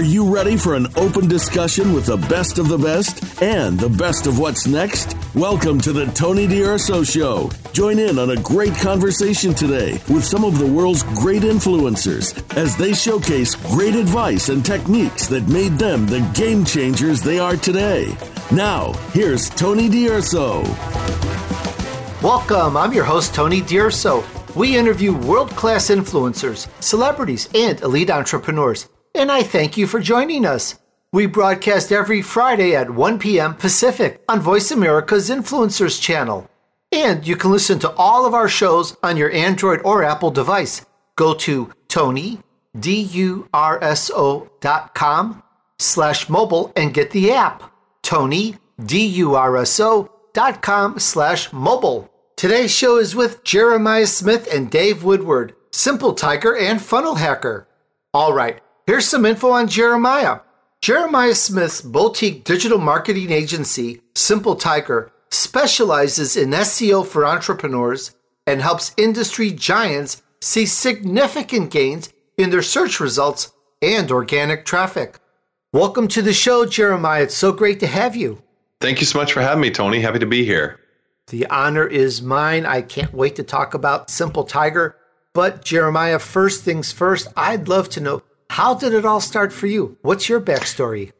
Are you ready for an open discussion with the best of the best and the best of what's next? Welcome to the Tony D'Urso Show. Join in on a great conversation today with some of the world's great influencers as they showcase great advice and techniques that made them the game changers they are today. Now, here's Tony D'Urso. Welcome. I'm your host, Tony D'Urso. We interview world class influencers, celebrities, and elite entrepreneurs and I thank you for joining us. We broadcast every Friday at 1 p.m. Pacific on Voice America's Influencers channel. And you can listen to all of our shows on your Android or Apple device. Go to Tony, D-U-R-S-O dot com slash mobile and get the app. Tony, D-U-R-S-O dot com slash mobile. Today's show is with Jeremiah Smith and Dave Woodward, Simple Tiger and Funnel Hacker. All right. Here's some info on Jeremiah. Jeremiah Smith's boutique digital marketing agency, Simple Tiger, specializes in SEO for entrepreneurs and helps industry giants see significant gains in their search results and organic traffic. Welcome to the show, Jeremiah. It's so great to have you. Thank you so much for having me, Tony. Happy to be here. The honor is mine. I can't wait to talk about Simple Tiger. But, Jeremiah, first things first, I'd love to know how did it all start for you? What's your backstory?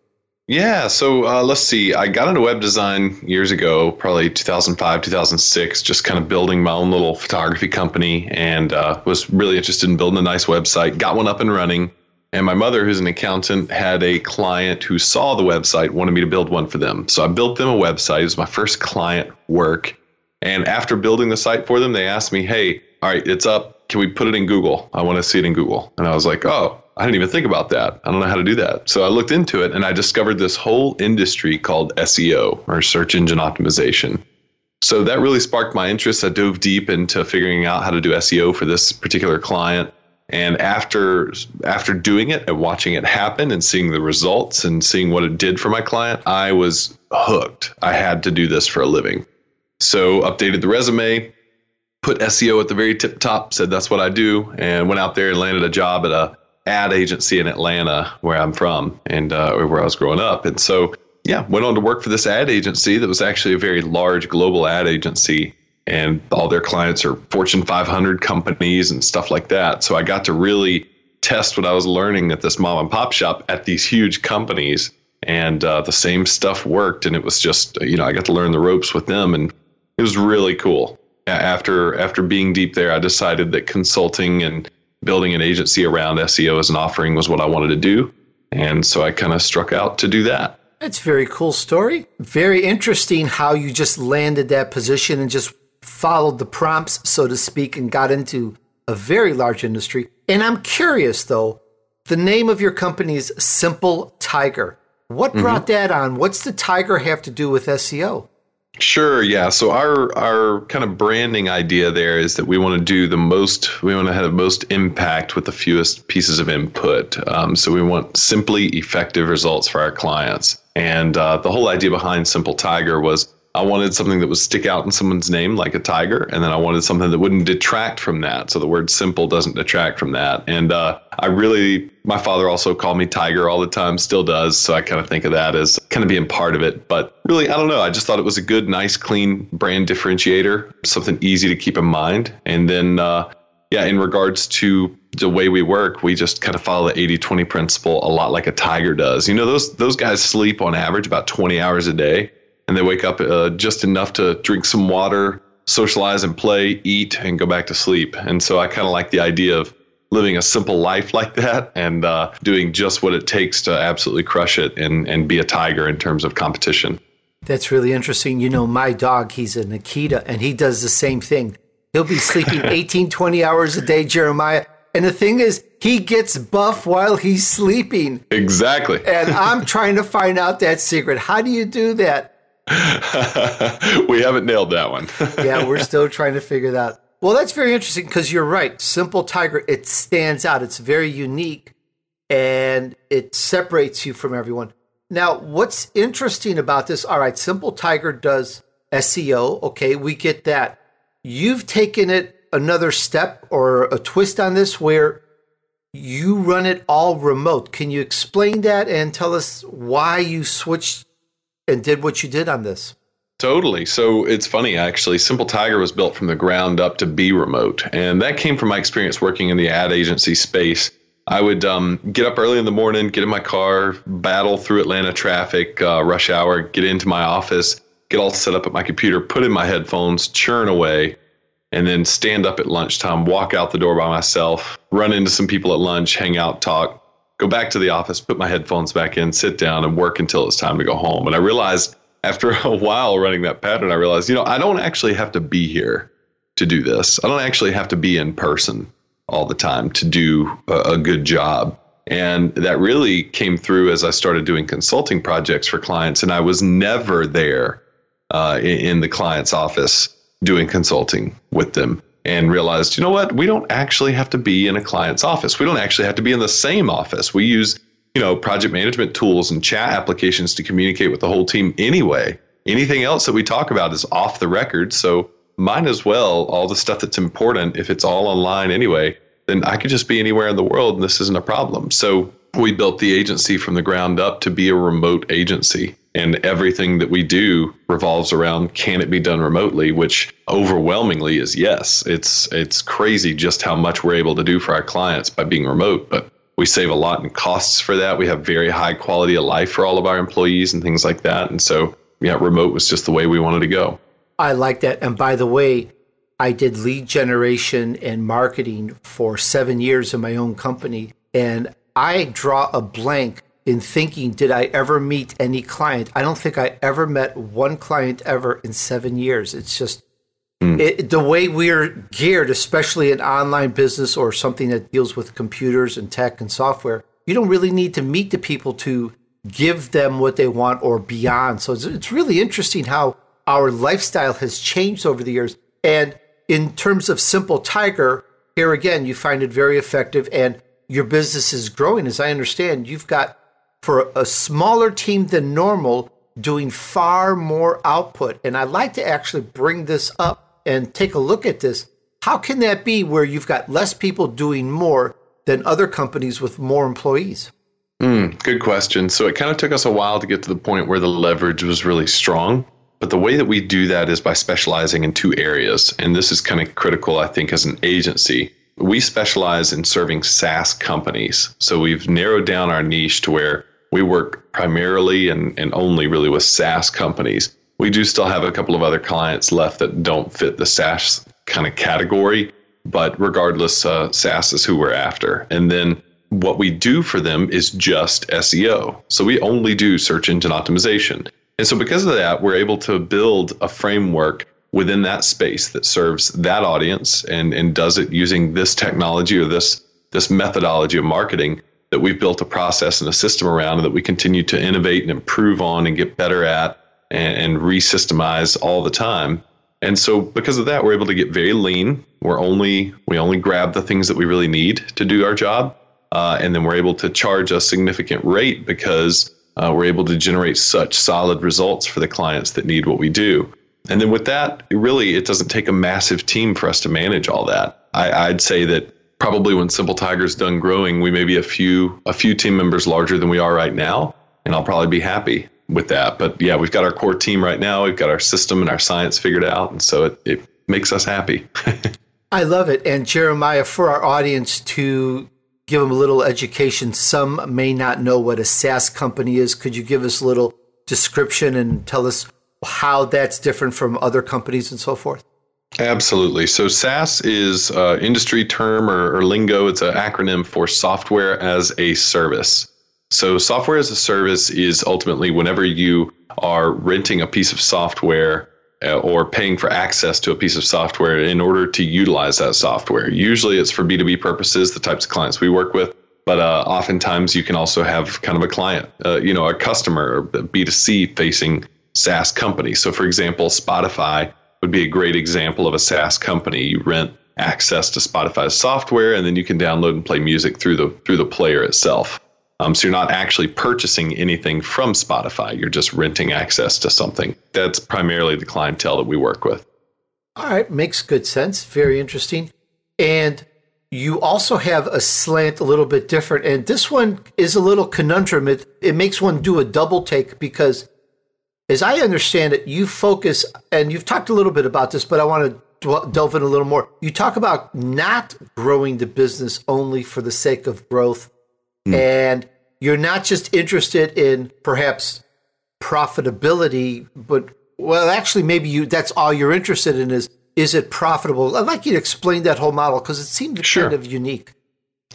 Yeah, so uh, let's see. I got into web design years ago, probably 2005, 2006, just kind of building my own little photography company and uh, was really interested in building a nice website. Got one up and running. And my mother, who's an accountant, had a client who saw the website, wanted me to build one for them. So I built them a website. It was my first client work. And after building the site for them, they asked me, hey, all right, it's up. Can we put it in Google? I want to see it in Google. And I was like, oh, I didn't even think about that. I don't know how to do that. So I looked into it and I discovered this whole industry called SEO or search engine optimization. So that really sparked my interest. I dove deep into figuring out how to do SEO for this particular client. And after after doing it and watching it happen and seeing the results and seeing what it did for my client, I was hooked. I had to do this for a living. So updated the resume, put SEO at the very tip top, said that's what I do, and went out there and landed a job at a ad agency in Atlanta, where I'm from, and uh, where I was growing up. And so, yeah, went on to work for this ad agency that was actually a very large global ad agency, and all their clients are Fortune 500 companies and stuff like that. So I got to really test what I was learning at this mom and pop shop at these huge companies, and uh, the same stuff worked. And it was just, you know, I got to learn the ropes with them, and it was really cool. After after being deep there, I decided that consulting and building an agency around SEO as an offering was what I wanted to do. And so I kind of struck out to do that. It's very cool story. Very interesting how you just landed that position and just followed the prompts, so to speak, and got into a very large industry. And I'm curious though, the name of your company is Simple Tiger. What brought mm-hmm. that on? What's the tiger have to do with SEO? Sure, yeah. So our our kind of branding idea there is that we want to do the most, we want to have the most impact with the fewest pieces of input. Um, so we want simply effective results for our clients. And uh, the whole idea behind Simple Tiger was I wanted something that would stick out in someone's name like a tiger, and then I wanted something that wouldn't detract from that. So the word simple doesn't detract from that. And uh, I really, my father also called me Tiger all the time, still does. So I kind of think of that as kind of being part of it. But really, I don't know. I just thought it was a good, nice, clean brand differentiator, something easy to keep in mind. And then, uh, yeah, in regards to the way we work, we just kind of follow the 80 20 principle a lot like a tiger does. You know, those, those guys sleep on average about 20 hours a day and they wake up uh, just enough to drink some water, socialize and play, eat, and go back to sleep. And so I kind of like the idea of living a simple life like that and uh, doing just what it takes to absolutely crush it and, and be a tiger in terms of competition. That's really interesting. You know, my dog, he's an Akita, and he does the same thing. He'll be sleeping 18, 20 hours a day, Jeremiah. And the thing is, he gets buff while he's sleeping. Exactly. and I'm trying to find out that secret. How do you do that? we haven't nailed that one. yeah, we're still trying to figure that. Well, that's very interesting because you're right. Simple Tiger, it stands out. It's very unique and it separates you from everyone. Now, what's interesting about this? All right, Simple Tiger does SEO. Okay, we get that. You've taken it another step or a twist on this where you run it all remote. Can you explain that and tell us why you switched and did what you did on this? Totally. So it's funny, actually. Simple Tiger was built from the ground up to be remote. And that came from my experience working in the ad agency space. I would um, get up early in the morning, get in my car, battle through Atlanta traffic, uh, rush hour, get into my office, get all set up at my computer, put in my headphones, churn away, and then stand up at lunchtime, walk out the door by myself, run into some people at lunch, hang out, talk, go back to the office, put my headphones back in, sit down, and work until it's time to go home. And I realized after a while running that pattern, I realized, you know, I don't actually have to be here to do this. I don't actually have to be in person all the time to do a, a good job. And that really came through as I started doing consulting projects for clients. And I was never there uh, in, in the client's office doing consulting with them and realized, you know what? We don't actually have to be in a client's office. We don't actually have to be in the same office. We use, you know, project management tools and chat applications to communicate with the whole team anyway. Anything else that we talk about is off the record. So might as well, all the stuff that's important, if it's all online anyway, then I could just be anywhere in the world and this isn't a problem. So we built the agency from the ground up to be a remote agency and everything that we do revolves around can it be done remotely? Which overwhelmingly is yes. It's it's crazy just how much we're able to do for our clients by being remote but we save a lot in costs for that. We have very high quality of life for all of our employees and things like that. And so yeah remote was just the way we wanted to go. I like that. And by the way i did lead generation and marketing for 7 years in my own company and i draw a blank in thinking, did I ever meet any client? I don't think I ever met one client ever in seven years. It's just mm. it, the way we're geared, especially in online business or something that deals with computers and tech and software. You don't really need to meet the people to give them what they want or beyond. So it's, it's really interesting how our lifestyle has changed over the years. And in terms of Simple Tiger, here again, you find it very effective and your business is growing. As I understand, you've got for a smaller team than normal doing far more output. And I'd like to actually bring this up and take a look at this. How can that be where you've got less people doing more than other companies with more employees? Mm, good question. So it kind of took us a while to get to the point where the leverage was really strong. But the way that we do that is by specializing in two areas. And this is kind of critical, I think, as an agency. We specialize in serving SaaS companies. So we've narrowed down our niche to where we work primarily and, and only really with SaaS companies. We do still have a couple of other clients left that don't fit the SaaS kind of category, but regardless, uh, SaaS is who we're after. And then what we do for them is just SEO. So we only do search engine optimization. And so because of that, we're able to build a framework within that space that serves that audience and, and does it using this technology or this this methodology of marketing that we've built a process and a system around and that we continue to innovate and improve on and get better at and, and re-systemize all the time. And so because of that, we're able to get very lean. We're only we only grab the things that we really need to do our job, uh, and then we're able to charge a significant rate because uh, we're able to generate such solid results for the clients that need what we do. And then with that, really, it doesn't take a massive team for us to manage all that. I, I'd say that probably when Simple Tiger's done growing, we may be a few a few team members larger than we are right now, and I'll probably be happy with that. But yeah, we've got our core team right now. We've got our system and our science figured out, and so it, it makes us happy. I love it. And Jeremiah, for our audience to give them a little education, some may not know what a SaaS company is. Could you give us a little description and tell us how that's different from other companies and so forth? Absolutely. So SaaS is uh, industry term or, or lingo. It's an acronym for software as a service. So software as a service is ultimately whenever you are renting a piece of software uh, or paying for access to a piece of software in order to utilize that software. Usually it's for B2B purposes, the types of clients we work with. But uh, oftentimes you can also have kind of a client, uh, you know, a customer, or B2C facing SaaS company. So, for example, Spotify would be a great example of a SaaS company. You rent access to Spotify's software, and then you can download and play music through the through the player itself. Um, so you're not actually purchasing anything from Spotify. You're just renting access to something. That's primarily the clientele that we work with. All right, makes good sense. Very interesting. And you also have a slant a little bit different. And this one is a little conundrum. It, it makes one do a double take because, as I understand it, you focus, and you've talked a little bit about this, but I want to delve in a little more. You talk about not growing the business only for the sake of growth. Mm. And you're not just interested in perhaps profitability, but well, actually, maybe you that's all you're interested in is is it profitable? I'd like you to explain that whole model because it seemed sure. kind of unique.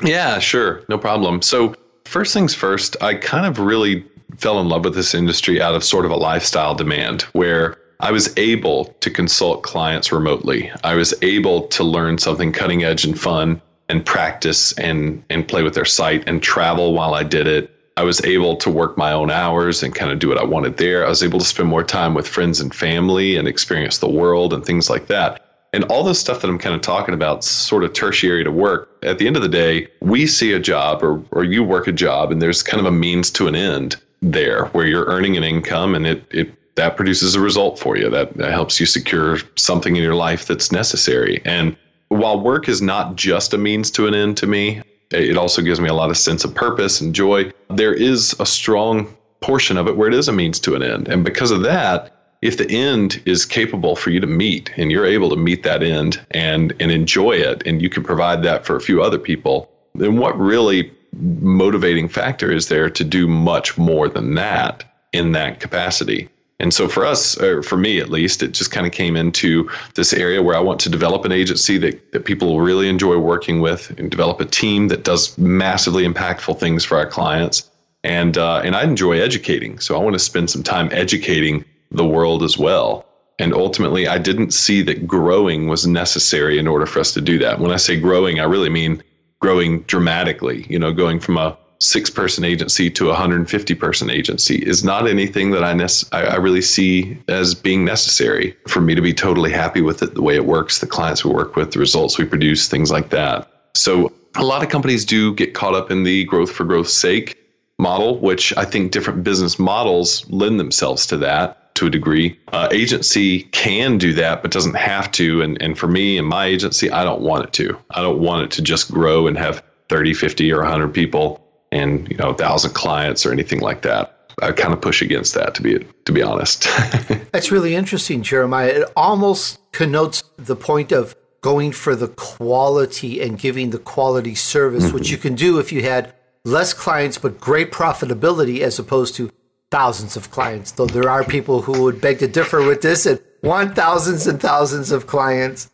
Yeah, sure. No problem. So, first things first, I kind of really fell in love with this industry out of sort of a lifestyle demand where I was able to consult clients remotely. I was able to learn something cutting edge and fun and practice and and play with their site and travel while I did it. I was able to work my own hours and kind of do what I wanted there. I was able to spend more time with friends and family and experience the world and things like that. And all this stuff that I'm kind of talking about, sort of tertiary to work, at the end of the day, we see a job or, or you work a job and there's kind of a means to an end there where you're earning an income and it, it that produces a result for you. That, that helps you secure something in your life that's necessary. And while work is not just a means to an end to me, it also gives me a lot of sense of purpose and joy. There is a strong portion of it where it is a means to an end. And because of that, if the end is capable for you to meet and you're able to meet that end and, and enjoy it, and you can provide that for a few other people, then what really motivating factor is there to do much more than that in that capacity? And so for us, or for me at least, it just kind of came into this area where I want to develop an agency that, that people really enjoy working with and develop a team that does massively impactful things for our clients. And, uh, and I enjoy educating. So I want to spend some time educating the world as well. And ultimately, I didn't see that growing was necessary in order for us to do that. When I say growing, I really mean growing dramatically, you know, going from a six person agency to a 150 person agency is not anything that I, nec- I really see as being necessary for me to be totally happy with it, the way it works, the clients we work with, the results we produce, things like that. So a lot of companies do get caught up in the growth for growth's sake model, which I think different business models lend themselves to that to a degree. Uh, agency can do that, but doesn't have to. And, and for me and my agency, I don't want it to. I don't want it to just grow and have 30, 50, or 100 people and you know a thousand clients or anything like that. I kind of push against that to be to be honest. That's really interesting, Jeremiah. It almost connotes the point of going for the quality and giving the quality service, mm-hmm. which you can do if you had less clients but great profitability as opposed to thousands of clients. Though there are people who would beg to differ with this and want thousands and thousands of clients.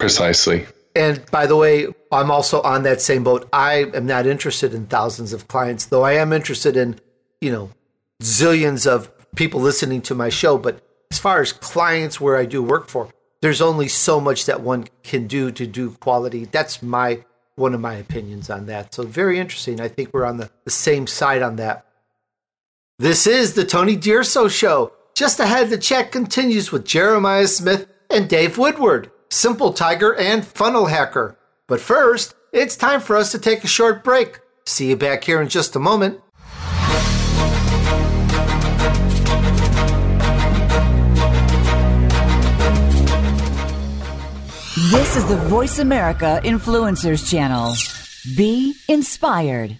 Precisely. And by the way, I'm also on that same boat. I am not interested in thousands of clients, though I am interested in, you know, zillions of people listening to my show. But as far as clients where I do work for, there's only so much that one can do to do quality. That's my one of my opinions on that. So very interesting. I think we're on the, the same side on that. This is the Tony D'Urso Show. Just ahead, the chat continues with Jeremiah Smith and Dave Woodward. Simple Tiger, and Funnel Hacker. But first, it's time for us to take a short break. See you back here in just a moment. This is the Voice America Influencers Channel. Be inspired.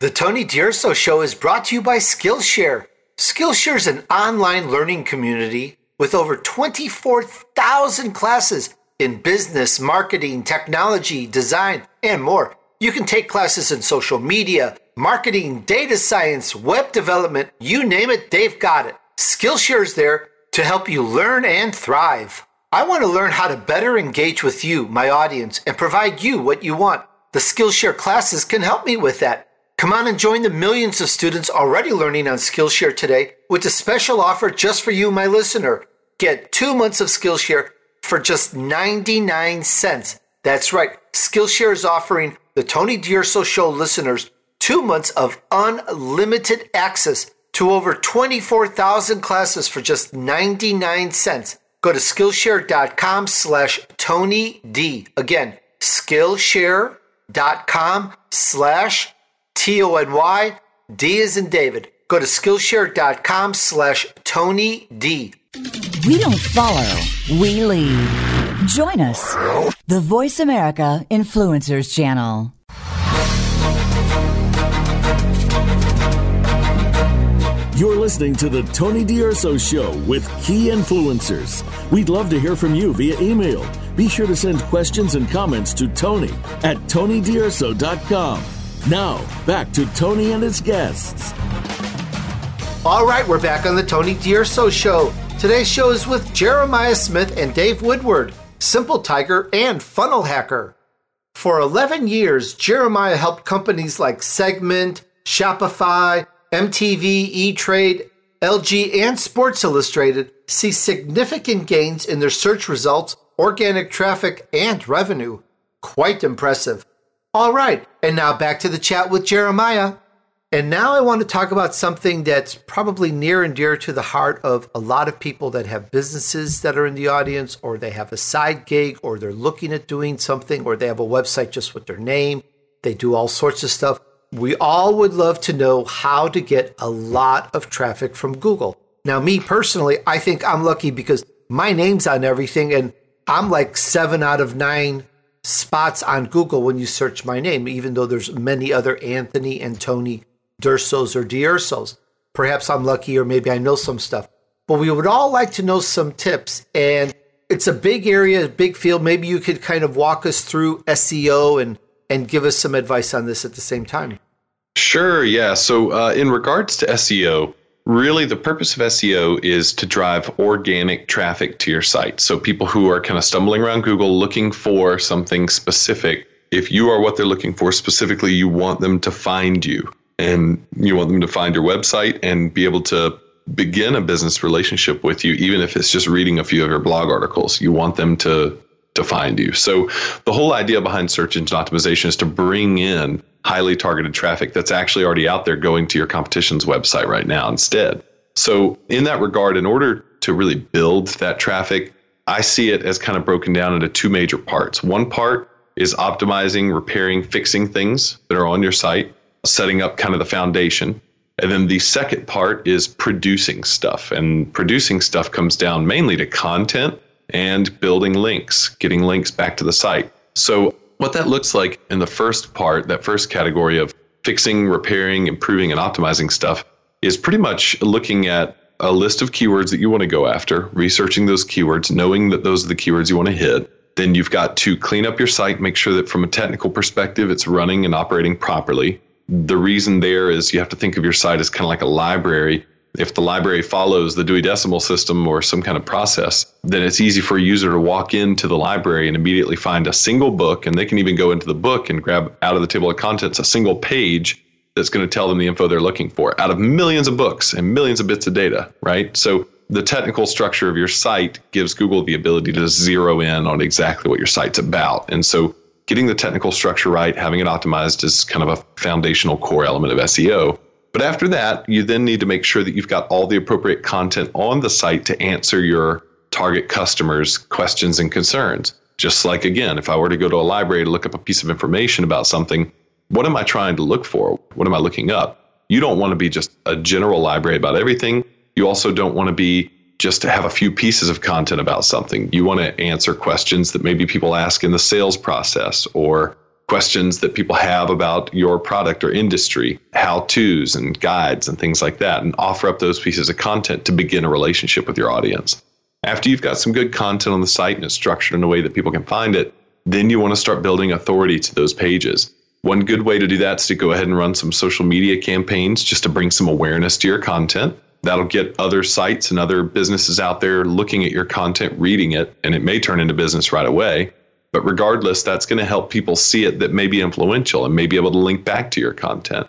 The Tony D'Urso Show is brought to you by Skillshare. Skillshare is an online learning community with over 24,000 classes in business, marketing, technology, design, and more. You can take classes in social media, marketing, data science, web development, you name it, they've got it. Skillshare is there to help you learn and thrive. I want to learn how to better engage with you, my audience, and provide you what you want. The Skillshare classes can help me with that. Come on and join the millions of students already learning on Skillshare today with a special offer just for you, my listener. Get two months of Skillshare for just 99 cents. That's right. Skillshare is offering the Tony D'Urso Show listeners two months of unlimited access to over 24,000 classes for just 99 cents. Go to Skillshare.com slash Tony D. Again, Skillshare.com slash T O N Y, D is in David. Go to Skillshare.com slash Tony D. We don't follow, we lead. Join us, the Voice America Influencers Channel. You're listening to the Tony D'Urso Show with key influencers. We'd love to hear from you via email. Be sure to send questions and comments to Tony at TonyDurso.com. Now, back to Tony and his guests. All right, we're back on the Tony D'Urso Show. Today's show is with Jeremiah Smith and Dave Woodward, Simple Tiger and Funnel Hacker. For 11 years, Jeremiah helped companies like Segment, Shopify, MTV, E Trade, LG, and Sports Illustrated see significant gains in their search results, organic traffic, and revenue. Quite impressive. All right, and now back to the chat with Jeremiah. And now I want to talk about something that's probably near and dear to the heart of a lot of people that have businesses that are in the audience, or they have a side gig, or they're looking at doing something, or they have a website just with their name. They do all sorts of stuff. We all would love to know how to get a lot of traffic from Google. Now, me personally, I think I'm lucky because my name's on everything and I'm like seven out of nine spots on Google when you search my name, even though there's many other Anthony and Tony Dursos or D'Ursos. Perhaps I'm lucky or maybe I know some stuff. But we would all like to know some tips. And it's a big area, a big field. Maybe you could kind of walk us through SEO and and give us some advice on this at the same time. Sure, yeah. So, uh, in regards to SEO, really the purpose of SEO is to drive organic traffic to your site. So, people who are kind of stumbling around Google looking for something specific, if you are what they're looking for specifically, you want them to find you and you want them to find your website and be able to begin a business relationship with you, even if it's just reading a few of your blog articles. You want them to to find you. So the whole idea behind search engine optimization is to bring in highly targeted traffic that's actually already out there going to your competition's website right now instead. So in that regard, in order to really build that traffic, I see it as kind of broken down into two major parts. One part is optimizing, repairing, fixing things that are on your site, setting up kind of the foundation. And then the second part is producing stuff. And producing stuff comes down mainly to content and building links, getting links back to the site. So, what that looks like in the first part, that first category of fixing, repairing, improving, and optimizing stuff, is pretty much looking at a list of keywords that you want to go after, researching those keywords, knowing that those are the keywords you want to hit. Then you've got to clean up your site, make sure that from a technical perspective, it's running and operating properly. The reason there is you have to think of your site as kind of like a library if the library follows the Dewey Decimal System or some kind of process, then it's easy for a user to walk into the library and immediately find a single book, and they can even go into the book and grab out of the table of contents a single page that's going to tell them the info they're looking for out of millions of books and millions of bits of data, right? So the technical structure of your site gives Google the ability to zero in on exactly what your site's about. And so getting the technical structure right, having it optimized is kind of a foundational core element of SEO. But after that, you then need to make sure that you've got all the appropriate content on the site to answer your target customers' questions and concerns. Just like, again, if I were to go to a library to look up a piece of information about something, what am I trying to look for? What am I looking up? You don't want to be just a general library about everything. You also don't want to be just to have a few pieces of content about something. You want to answer questions that maybe people ask in the sales process or questions that people have about your product or industry, how to's and guides and things like that, and offer up those pieces of content to begin a relationship with your audience. After you've got some good content on the site and it's structured in a way that people can find it, then you want to start building authority to those pages. One good way to do that is to go ahead and run some social media campaigns just to bring some awareness to your content. That'll get other sites and other businesses out there looking at your content, reading it, and it may turn into business right away. But regardless, that's going to help people see it that may be influential and may be able to link back to your content.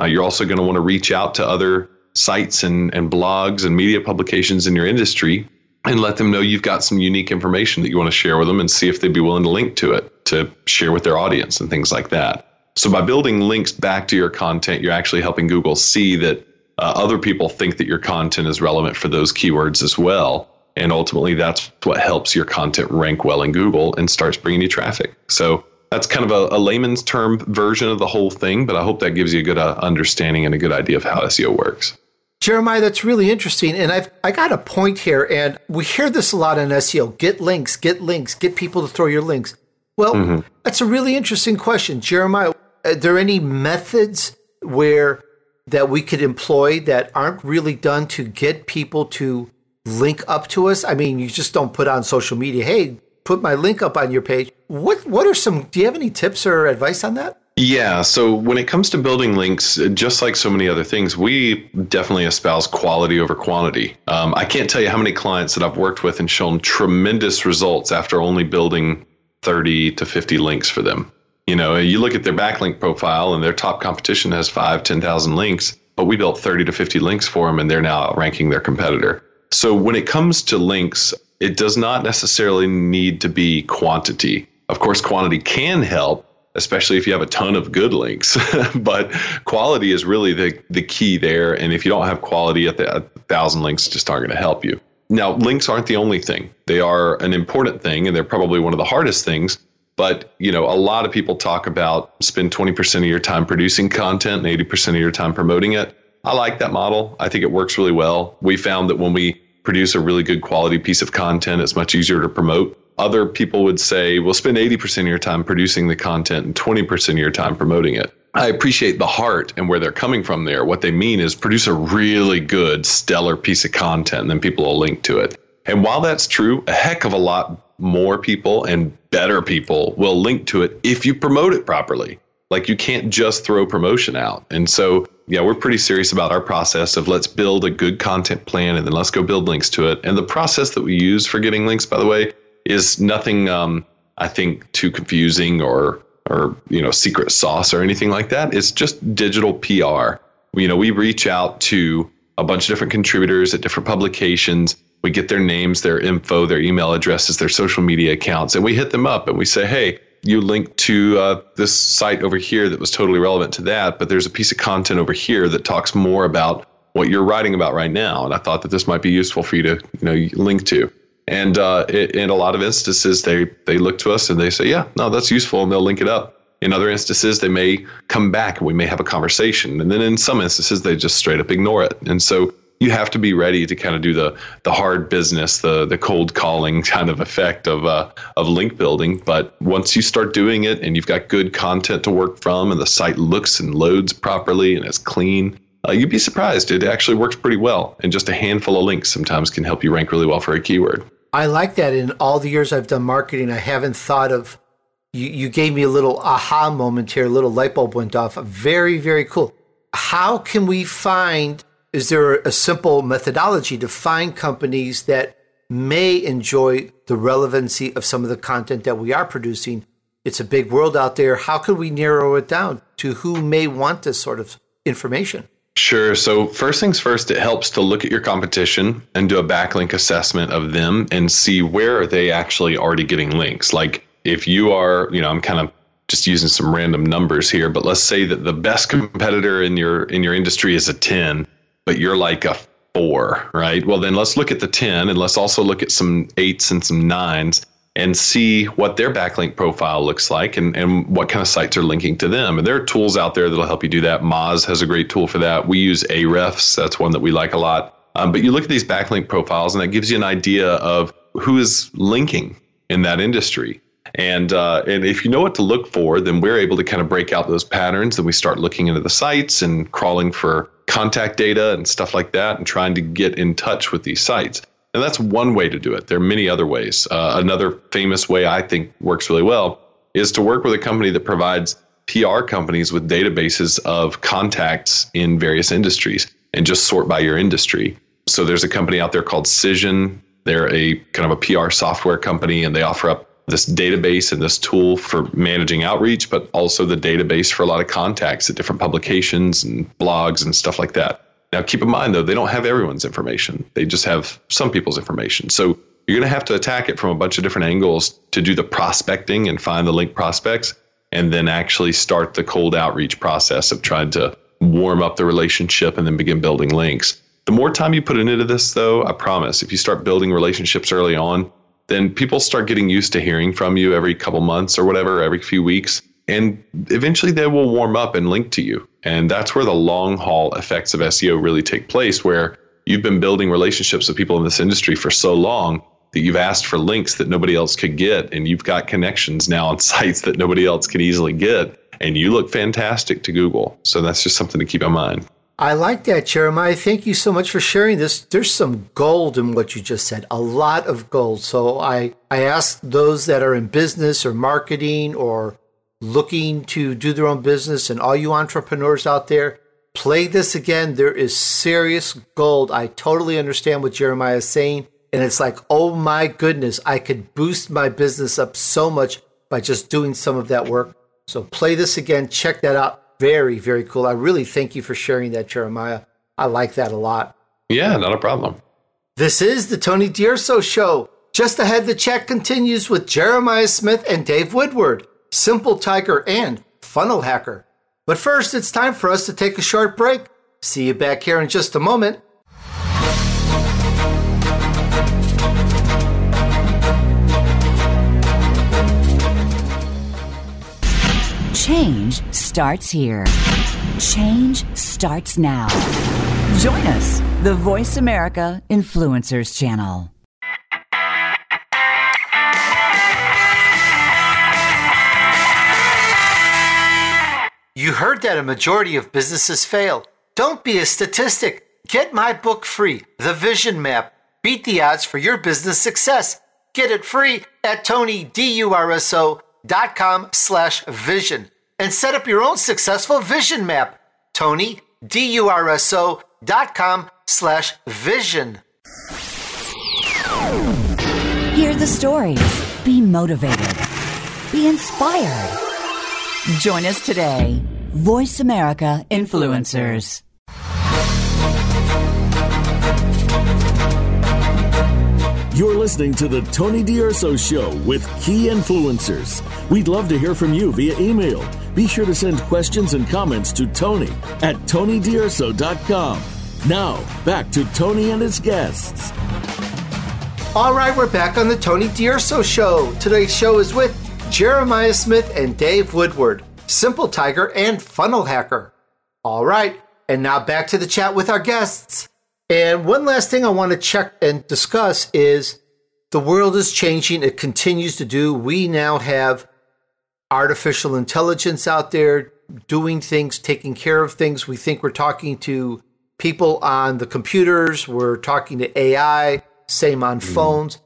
Uh, you're also going to want to reach out to other sites and, and blogs and media publications in your industry and let them know you've got some unique information that you want to share with them and see if they'd be willing to link to it to share with their audience and things like that. So by building links back to your content, you're actually helping Google see that uh, other people think that your content is relevant for those keywords as well. And ultimately, that's what helps your content rank well in Google and starts bringing you traffic. So that's kind of a, a, layman's term version of the whole thing, but I hope that gives you a good uh, understanding and a good idea of how SEO works. Jeremiah, that's really interesting. And I've I got a point here, and we hear this a lot in SEO. Get links, get links, get people to throw your links. Well, mm-hmm. that's a really interesting question. Jeremiah, are there any methods where that we could employ that aren't really done to get people to link up to us? I mean, you just don't put on social media, hey, put my link up on your page. What what are some do you have any tips or advice on that? Yeah, so when it comes to building links, just like so many other things, we definitely espouse quality over quantity. Um, I can't tell you how many clients that I've worked with and shown tremendous results after only building 30 to 50 links for them. You know, you look at their backlink profile and their top competition has five, 10,000 links, but we built 30 to 50 links for them and they're now outranking their competitor. So when it comes to links, it does not necessarily need to be quantity. Of course, quantity can help, especially if you have a ton of good links. but quality is really the, the key there. And if you don't have quality at the a thousand links, just aren't going to help you. Now, links aren't the only thing. They are an important thing, and they're probably one of the hardest things. But you know, a lot of people talk about spend 20% of your time producing content and 80% of your time promoting it. I like that model. I think it works really well. We found that when we produce a really good quality piece of content, it's much easier to promote other people would say, well, spend 80% of your time producing the content and 20% of your time promoting it. I appreciate the heart and where they're coming from there. What they mean is produce a really good, stellar piece of content, and then people will link to it. And while that's true, a heck of a lot more people and better people will link to it if you promote it properly. Like you can't just throw promotion out. And so, yeah, we're pretty serious about our process of let's build a good content plan and then let's go build links to it. And the process that we use for getting links, by the way, is nothing um, I think too confusing or or you know secret sauce or anything like that. It's just digital PR. You know, we reach out to a bunch of different contributors at different publications. We get their names, their info, their email addresses, their social media accounts, and we hit them up and we say, hey, you link to uh, this site over here that was totally relevant to that, but there's a piece of content over here that talks more about what you're writing about right now, and I thought that this might be useful for you to you know link to. And uh, in a lot of instances, they they look to us and they say, "Yeah, no, that's useful," and they'll link it up. In other instances, they may come back and we may have a conversation. And then in some instances, they just straight up ignore it. And so you have to be ready to kind of do the the hard business, the the cold calling kind of effect of uh, of link building. But once you start doing it and you've got good content to work from, and the site looks and loads properly and it's clean, uh, you'd be surprised. It actually works pretty well. And just a handful of links sometimes can help you rank really well for a keyword. I like that. In all the years I've done marketing, I haven't thought of. You, you gave me a little aha moment here, a little light bulb went off. Very, very cool. How can we find? Is there a simple methodology to find companies that may enjoy the relevancy of some of the content that we are producing? It's a big world out there. How could we narrow it down to who may want this sort of information? Sure. So, first things first, it helps to look at your competition and do a backlink assessment of them and see where are they actually already getting links. Like, if you are, you know, I'm kind of just using some random numbers here, but let's say that the best competitor in your in your industry is a 10, but you're like a 4, right? Well, then let's look at the 10 and let's also look at some 8s and some 9s and see what their backlink profile looks like and, and what kind of sites are linking to them. And there are tools out there that'll help you do that. Moz has a great tool for that. We use Ahrefs. That's one that we like a lot. Um, but you look at these backlink profiles, and that gives you an idea of who is linking in that industry. And uh, and if you know what to look for, then we're able to kind of break out those patterns. And we start looking into the sites and crawling for contact data and stuff like that, and trying to get in touch with these sites. And that's one way to do it. There are many other ways. Uh, another famous way I think works really well is to work with a company that provides PR companies with databases of contacts in various industries and just sort by your industry. So there's a company out there called Cision. They're a kind of a PR software company and they offer up this database and this tool for managing outreach, but also the database for a lot of contacts at different publications and blogs and stuff like that. Now, keep in mind, though, they don't have everyone's information. They just have some people's information. So you're going to have to attack it from a bunch of different angles to do the prospecting and find the link prospects, and then actually start the cold outreach process of trying to warm up the relationship and then begin building links. The more time you put into this, though, I promise, if you start building relationships early on, then people start getting used to hearing from you every couple months or whatever, every few weeks. And eventually they will warm up and link to you. And that's where the long haul effects of SEO really take place, where you've been building relationships with people in this industry for so long that you've asked for links that nobody else could get. And you've got connections now on sites that nobody else can easily get. And you look fantastic to Google. So that's just something to keep in mind. I like that, Jeremiah. Thank you so much for sharing this. There's some gold in what you just said, a lot of gold. So I, I ask those that are in business or marketing or looking to do their own business and all you entrepreneurs out there, play this again. There is serious gold. I totally understand what Jeremiah is saying. And it's like, oh my goodness, I could boost my business up so much by just doing some of that work. So play this again. Check that out very, very cool. I really thank you for sharing that, Jeremiah. I like that a lot. Yeah, not a problem. This is the Tony D'Urso Show. Just ahead, the chat continues with Jeremiah Smith and Dave Woodward, Simple Tiger and Funnel Hacker. But first, it's time for us to take a short break. See you back here in just a moment. Change starts here. Change starts now. Join us, the Voice America Influencers Channel. You heard that a majority of businesses fail. Don't be a statistic. Get my book free, The Vision Map. Beat the odds for your business success. Get it free at tonydurso.com slash vision and set up your own successful vision map. Tony, D-U-R-S-O dot com slash vision. Hear the stories. Be motivated. Be inspired. Join us today. Voice America Influencers. You're listening to the Tony D'Urso Show with key influencers. We'd love to hear from you via email. Be sure to send questions and comments to Tony at TonyDurso.com. Now, back to Tony and his guests. All right, we're back on the Tony D'Urso Show. Today's show is with Jeremiah Smith and Dave Woodward, Simple Tiger and Funnel Hacker. All right, and now back to the chat with our guests. And one last thing I want to check and discuss is the world is changing. It continues to do. We now have artificial intelligence out there doing things, taking care of things. We think we're talking to people on the computers, we're talking to AI, same on mm. phones.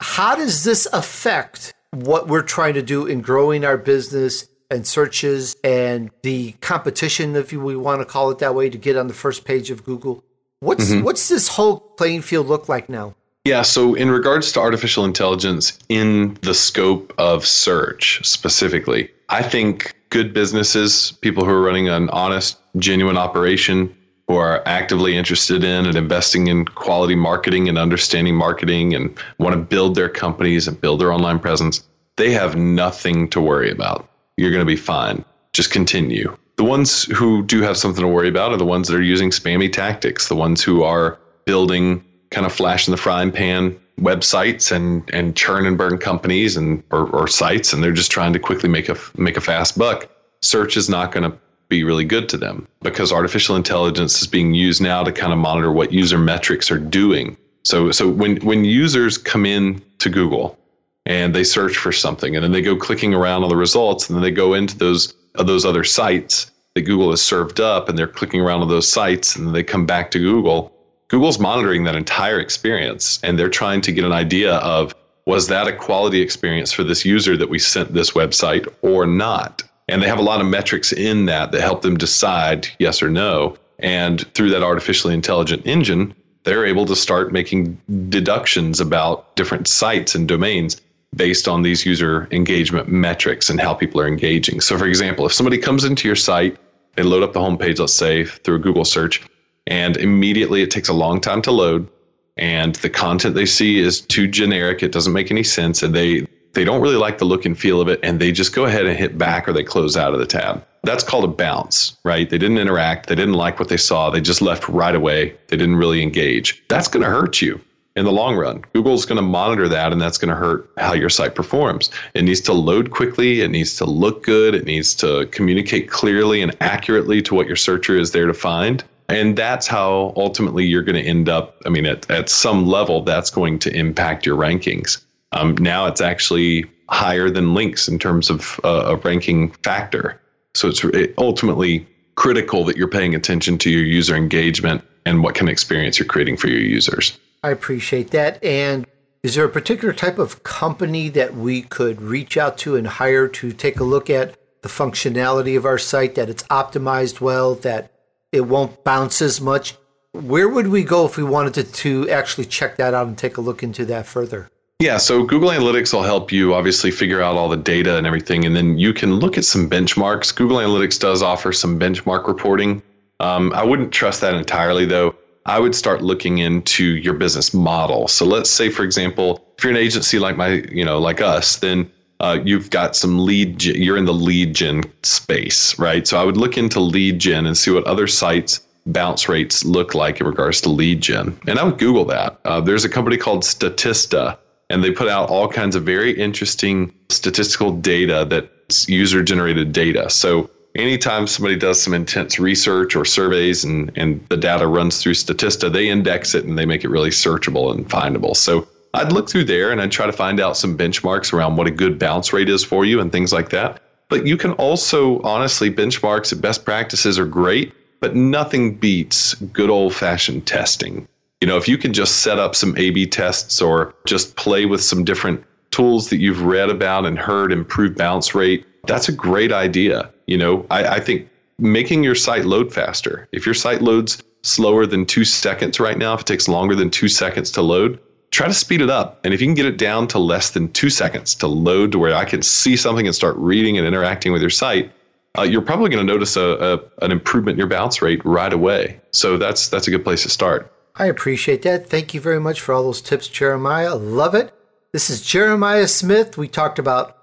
How does this affect what we're trying to do in growing our business and searches and the competition, if we want to call it that way, to get on the first page of Google? What's mm-hmm. what's this whole playing field look like now? Yeah, so in regards to artificial intelligence in the scope of search specifically, I think good businesses, people who are running an honest, genuine operation, who are actively interested in and investing in quality marketing and understanding marketing and want to build their companies and build their online presence, they have nothing to worry about. You're going to be fine. Just continue. The ones who do have something to worry about are the ones that are using spammy tactics, the ones who are building kind of flash in the frying pan websites and and churn and burn companies and or, or sites and they're just trying to quickly make a make a fast buck. Search is not going to be really good to them because artificial intelligence is being used now to kind of monitor what user metrics are doing. So so when when users come in to Google and they search for something and then they go clicking around on the results and then they go into those of those other sites that Google has served up and they're clicking around on those sites and they come back to Google, Google's monitoring that entire experience and they're trying to get an idea of was that a quality experience for this user that we sent this website or not? And they have a lot of metrics in that that help them decide yes or no. And through that artificially intelligent engine, they're able to start making deductions about different sites and domains based on these user engagement metrics and how people are engaging. So, for example, if somebody comes into your site, they load up the homepage, let's say through a Google search, and immediately it takes a long time to load, and the content they see is too generic, it doesn't make any sense, and they they don't really like the look and feel of it, and they just go ahead and hit back or they close out of the tab. That's called a bounce, right? They didn't interact, they didn't like what they saw, they just left right away, they didn't really engage. That's going to hurt you in the long run. Google's going to monitor that and that's going to hurt how your site performs. It needs to load quickly, it needs to look good, it needs to communicate clearly and accurately to what your searcher is there to find. And that's how ultimately you're going to end up. I mean, at, at some level, that's going to impact your rankings. Um, now it's actually higher than links in terms of uh, a ranking factor. So it's ultimately critical that you're paying attention to your user engagement and what kind of experience you're creating for your users. I appreciate that. And is there a particular type of company that we could reach out to and hire to take a look at the functionality of our site, that it's optimized well, that it won't bounce as much? Where would we go if we wanted to, to actually check that out and take a look into that further? Yeah, so Google Analytics will help you obviously figure out all the data and everything, and then you can look at some benchmarks. Google Analytics does offer some benchmark reporting. Um, I wouldn't trust that entirely, though. I would start looking into your business model. So let's say, for example, if you're an agency like my, you know, like us, then uh, you've got some lead. You're in the lead gen space, right? So I would look into lead gen and see what other sites bounce rates look like in regards to lead gen, and I would Google that. Uh, there's a company called Statista and they put out all kinds of very interesting statistical data that's user generated data. So anytime somebody does some intense research or surveys and, and the data runs through Statista, they index it and they make it really searchable and findable. So I'd look through there and I'd try to find out some benchmarks around what a good bounce rate is for you and things like that. But you can also, honestly, benchmarks and best practices are great, but nothing beats good old fashioned testing. You know, if you can just set up some A B tests or just play with some different tools that you've read about and heard improve bounce rate, that's a great idea. You know, I, I think making your site load faster. If your site loads slower than two seconds right now, if it takes longer than two seconds to load, try to speed it up. And if you can get it down to less than two seconds to load to where I can see something and start reading and interacting with your site, uh, you're probably going to notice a, a, an improvement in your bounce rate right away. So that's that's a good place to start. I appreciate that. Thank you very much for all those tips, Jeremiah. Love it. This is Jeremiah Smith. We talked about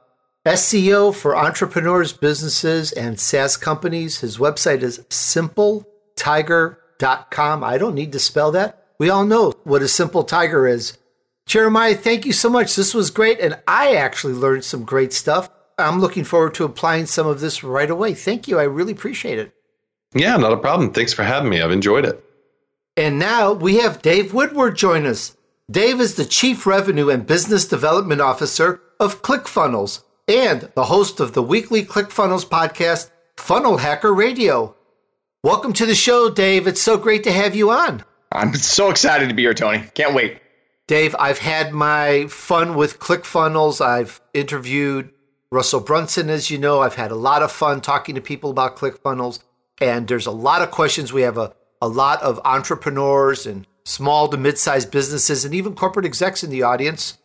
SEO for entrepreneurs, businesses, and SaaS companies. His website is simpletiger.com. I don't need to spell that. We all know what a simple tiger is. Jeremiah, thank you so much. This was great, and I actually learned some great stuff. I'm looking forward to applying some of this right away. Thank you. I really appreciate it. Yeah, not a problem. Thanks for having me. I've enjoyed it. And now we have Dave Woodward join us. Dave is the Chief Revenue and Business Development Officer of ClickFunnels and the host of the weekly ClickFunnels podcast, Funnel Hacker Radio. Welcome to the show, Dave. It's so great to have you on. I'm so excited to be here, Tony. Can't wait. Dave, I've had my fun with ClickFunnels. I've interviewed Russell Brunson, as you know. I've had a lot of fun talking to people about ClickFunnels, and there's a lot of questions. We have a a lot of entrepreneurs and small to mid sized businesses and even corporate execs in the audience.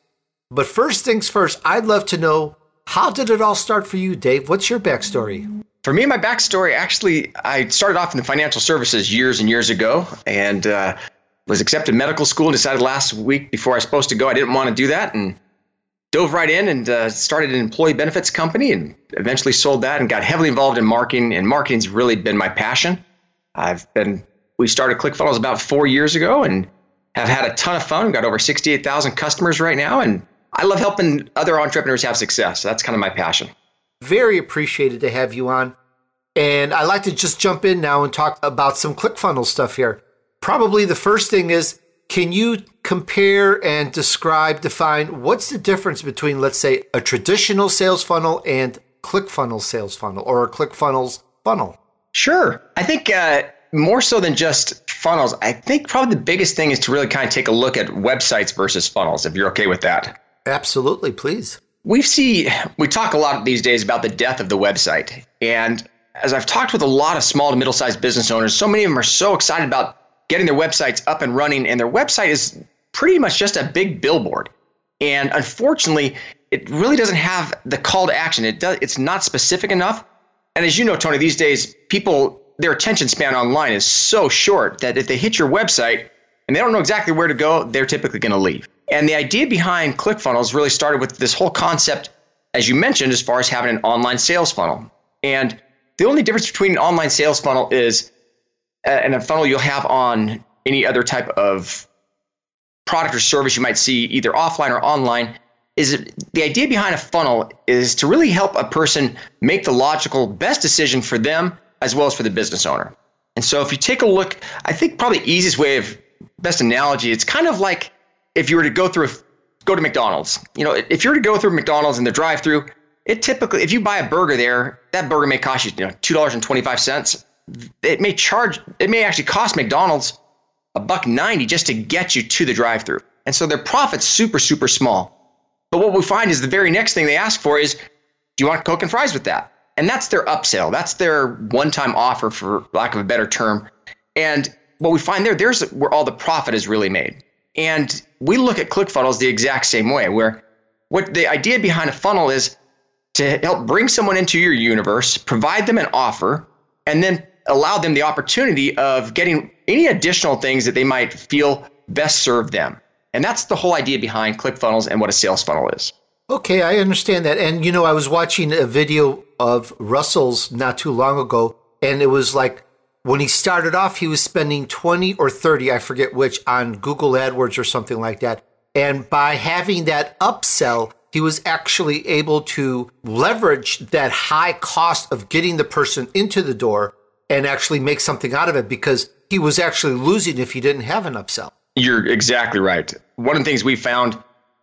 But first things first, I'd love to know how did it all start for you, Dave? What's your backstory? For me, my backstory actually, I started off in the financial services years and years ago and uh, was accepted medical school and decided last week before I was supposed to go, I didn't want to do that and dove right in and uh, started an employee benefits company and eventually sold that and got heavily involved in marketing. And marketing's really been my passion. I've been we started ClickFunnels about four years ago and have had a ton of fun. We've got over 68,000 customers right now, and I love helping other entrepreneurs have success. That's kind of my passion. Very appreciated to have you on. And I'd like to just jump in now and talk about some ClickFunnels stuff here. Probably the first thing is can you compare and describe, define what's the difference between, let's say, a traditional sales funnel and ClickFunnels sales funnel or a ClickFunnels funnel? Sure. I think uh, more so than just funnels, I think probably the biggest thing is to really kind of take a look at websites versus funnels, if you're okay with that. Absolutely, please. We see, we talk a lot these days about the death of the website. And as I've talked with a lot of small to middle sized business owners, so many of them are so excited about getting their websites up and running, and their website is pretty much just a big billboard. And unfortunately, it really doesn't have the call to action. It does, it's not specific enough. And as you know, Tony, these days people their attention span online is so short that if they hit your website and they don't know exactly where to go, they're typically going to leave. And the idea behind ClickFunnels really started with this whole concept, as you mentioned, as far as having an online sales funnel. And the only difference between an online sales funnel is uh, and a funnel you'll have on any other type of product or service you might see either offline or online is the idea behind a funnel is to really help a person make the logical best decision for them as well as for the business owner. And so if you take a look, I think probably easiest way of best analogy, it's kind of like if you were to go through go to McDonald's. You know, if you were to go through McDonald's in the drive-through, it typically if you buy a burger there, that burger may cost you, you know, two dollars and twenty-five cents. It may charge it may actually cost McDonald's a buck ninety just to get you to the drive-through. And so their profit's super, super small. But what we find is the very next thing they ask for is, do you want Coke and fries with that? And that's their upsell. That's their one-time offer, for lack of a better term. And what we find there, there's where all the profit is really made. And we look at ClickFunnels the exact same way, where what the idea behind a funnel is to help bring someone into your universe, provide them an offer, and then allow them the opportunity of getting any additional things that they might feel best serve them. And that's the whole idea behind ClickFunnels and what a sales funnel is. Okay, I understand that. And you know, I was watching a video of Russell's not too long ago, and it was like when he started off, he was spending 20 or 30, I forget which, on Google AdWords or something like that. And by having that upsell, he was actually able to leverage that high cost of getting the person into the door and actually make something out of it because he was actually losing if he didn't have an upsell. You're exactly right. One of the things we found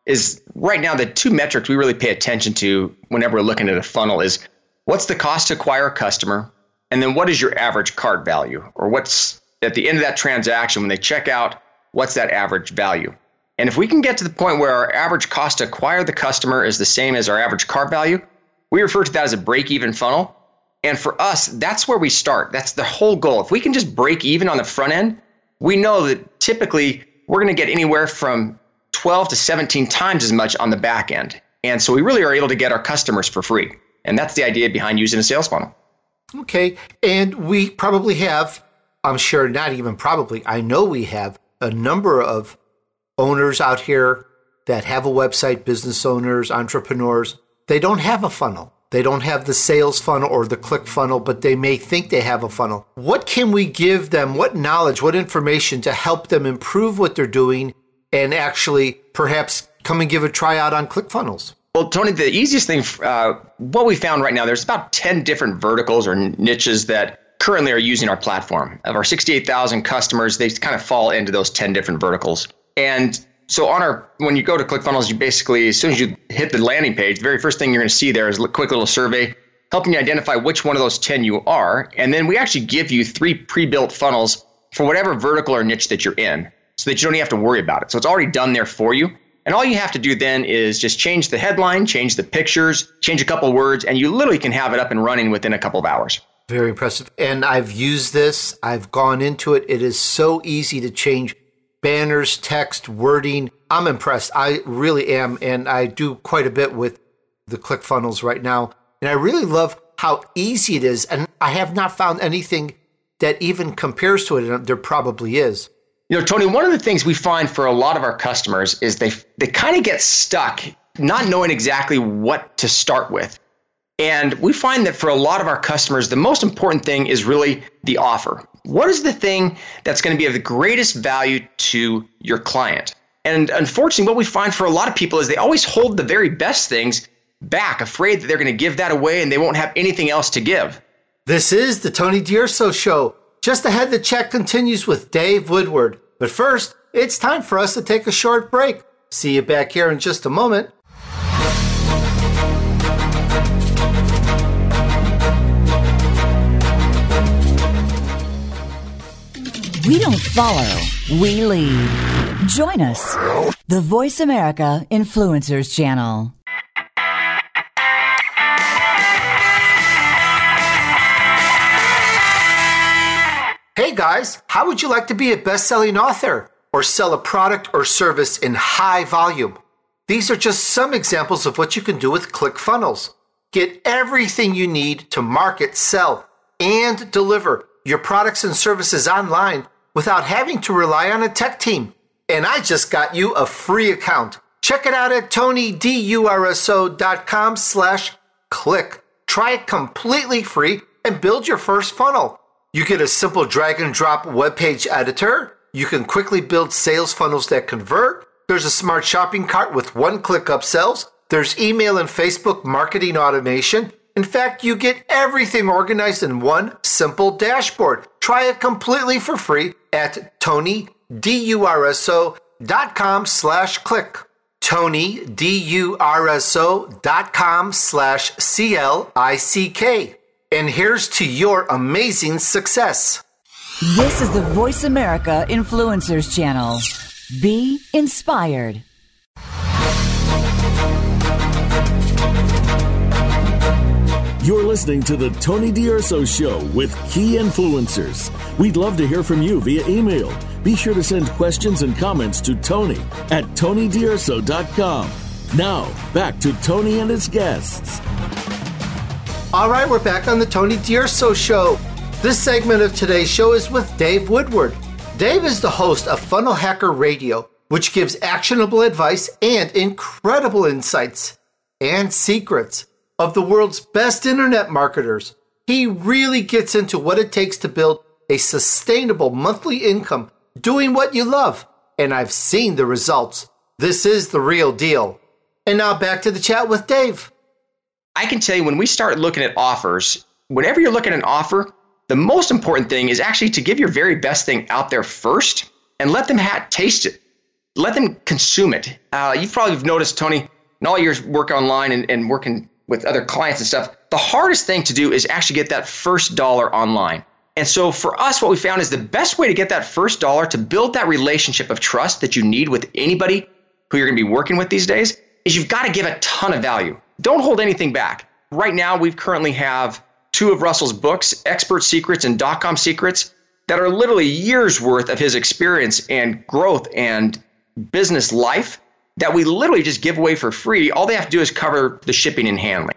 is right now the two metrics we really pay attention to whenever we're looking at a funnel is what's the cost to acquire a customer and then what is your average cart value or what's at the end of that transaction when they check out what's that average value and if we can get to the point where our average cost to acquire the customer is the same as our average cart value we refer to that as a break even funnel and for us that's where we start that's the whole goal if we can just break even on the front end we know that typically we're going to get anywhere from 12 to 17 times as much on the back end. And so we really are able to get our customers for free. And that's the idea behind using a sales funnel. Okay. And we probably have, I'm sure not even probably, I know we have a number of owners out here that have a website, business owners, entrepreneurs. They don't have a funnel. They don't have the sales funnel or the click funnel, but they may think they have a funnel. What can we give them? What knowledge, what information to help them improve what they're doing and actually perhaps come and give a try out on ClickFunnels? Well, Tony, the easiest thing, uh, what we found right now, there's about 10 different verticals or niches that currently are using our platform. Of our 68,000 customers, they kind of fall into those 10 different verticals. And so on our when you go to ClickFunnels, you basically as soon as you hit the landing page, the very first thing you're going to see there is a quick little survey helping you identify which one of those 10 you are, and then we actually give you three pre-built funnels for whatever vertical or niche that you're in, so that you don't even have to worry about it. So it's already done there for you. And all you have to do then is just change the headline, change the pictures, change a couple words, and you literally can have it up and running within a couple of hours. Very impressive. And I've used this, I've gone into it. It is so easy to change banners, text, wording. I'm impressed. I really am. And I do quite a bit with the ClickFunnels right now. And I really love how easy it is. And I have not found anything that even compares to it. And there probably is. You know, Tony, one of the things we find for a lot of our customers is they they kind of get stuck not knowing exactly what to start with. And we find that for a lot of our customers, the most important thing is really the offer. What is the thing that's going to be of the greatest value to your client? And unfortunately, what we find for a lot of people is they always hold the very best things back, afraid that they're going to give that away and they won't have anything else to give. This is the Tony D'Urso Show. Just ahead, the chat continues with Dave Woodward. But first, it's time for us to take a short break. See you back here in just a moment. We don't follow, we lead. Join us, the Voice America Influencers Channel. Hey guys, how would you like to be a best selling author or sell a product or service in high volume? These are just some examples of what you can do with ClickFunnels. Get everything you need to market, sell, and deliver your products and services online without having to rely on a tech team. And I just got you a free account. Check it out at tonydurso.com slash click. Try it completely free and build your first funnel. You get a simple drag and drop web page editor, You can quickly build sales funnels that convert. There's a smart shopping cart with one click upsells. There's email and Facebook marketing automation. In fact, you get everything organized in one simple dashboard. Try it completely for free at tonydurso.com slash click. tonydurso.com slash C-L-I-C-K. And here's to your amazing success. This is the Voice America Influencers Channel. Be inspired. You're listening to the Tony D'Urso Show with key influencers. We'd love to hear from you via email. Be sure to send questions and comments to Tony at TonyDurso.com. Now, back to Tony and his guests. All right, we're back on the Tony D'Urso Show. This segment of today's show is with Dave Woodward. Dave is the host of Funnel Hacker Radio, which gives actionable advice and incredible insights and secrets of the world's best internet marketers. He really gets into what it takes to build a sustainable monthly income doing what you love. And I've seen the results. This is the real deal. And now back to the chat with Dave. I can tell you when we start looking at offers, whenever you're looking at an offer, the most important thing is actually to give your very best thing out there first and let them ha- taste it. Let them consume it. Uh, you've probably noticed, Tony, in all your work online and, and working with other clients and stuff, the hardest thing to do is actually get that first dollar online. And so for us, what we found is the best way to get that first dollar to build that relationship of trust that you need with anybody who you're going to be working with these days is you've got to give a ton of value. Don't hold anything back. Right now, we currently have two of Russell's books, Expert Secrets and Dotcom Secrets, that are literally years worth of his experience and growth and business life that we literally just give away for free. All they have to do is cover the shipping and handling.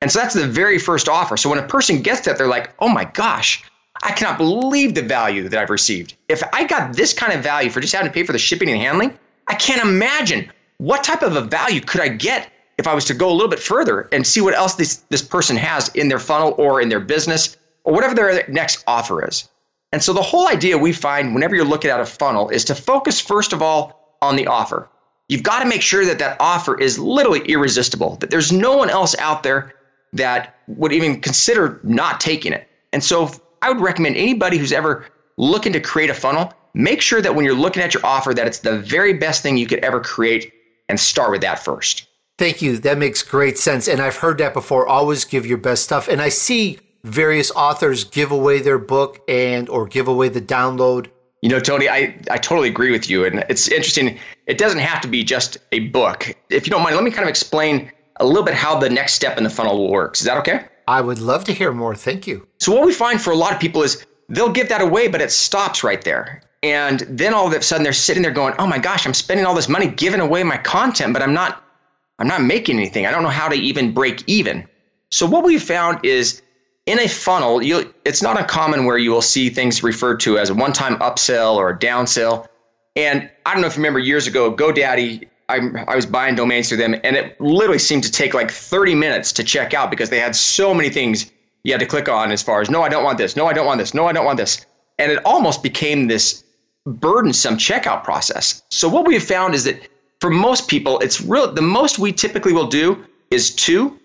And so that's the very first offer. So when a person gets that, they're like, oh my gosh, I cannot believe the value that I've received. If I got this kind of value for just having to pay for the shipping and handling, I can't imagine what type of a value could I get if I was to go a little bit further and see what else this, this person has in their funnel or in their business or whatever their next offer is. And so the whole idea we find whenever you're looking at a funnel is to focus first of all on the offer. You've got to make sure that that offer is literally irresistible, that there's no one else out there that would even consider not taking it. And so I would recommend anybody who's ever looking to create a funnel, make sure that when you're looking at your offer that it's the very best thing you could ever create and start with that first. Thank you. That makes great sense. And I've heard that before. Always give your best stuff. And I see various authors give away their book and or give away the download you know, Tony, I, I totally agree with you. And it's interesting. It doesn't have to be just a book. If you don't mind, let me kind of explain a little bit how the next step in the funnel works. Is that okay? I would love to hear more. Thank you. So, what we find for a lot of people is they'll give that away, but it stops right there. And then all of a sudden they're sitting there going, oh my gosh, I'm spending all this money giving away my content, but I'm not. I'm not making anything. I don't know how to even break even. So what we found is in a funnel, you it's not uncommon where you will see things referred to as a one-time upsell or a downsell. And I don't know if you remember years ago, GoDaddy, I, I was buying domains through them, and it literally seemed to take like 30 minutes to check out because they had so many things you had to click on as far as no, I don't want this, no, I don't want this, no, I don't want this. And it almost became this burdensome checkout process. So what we have found is that for most people, it's real the most we typically will do is two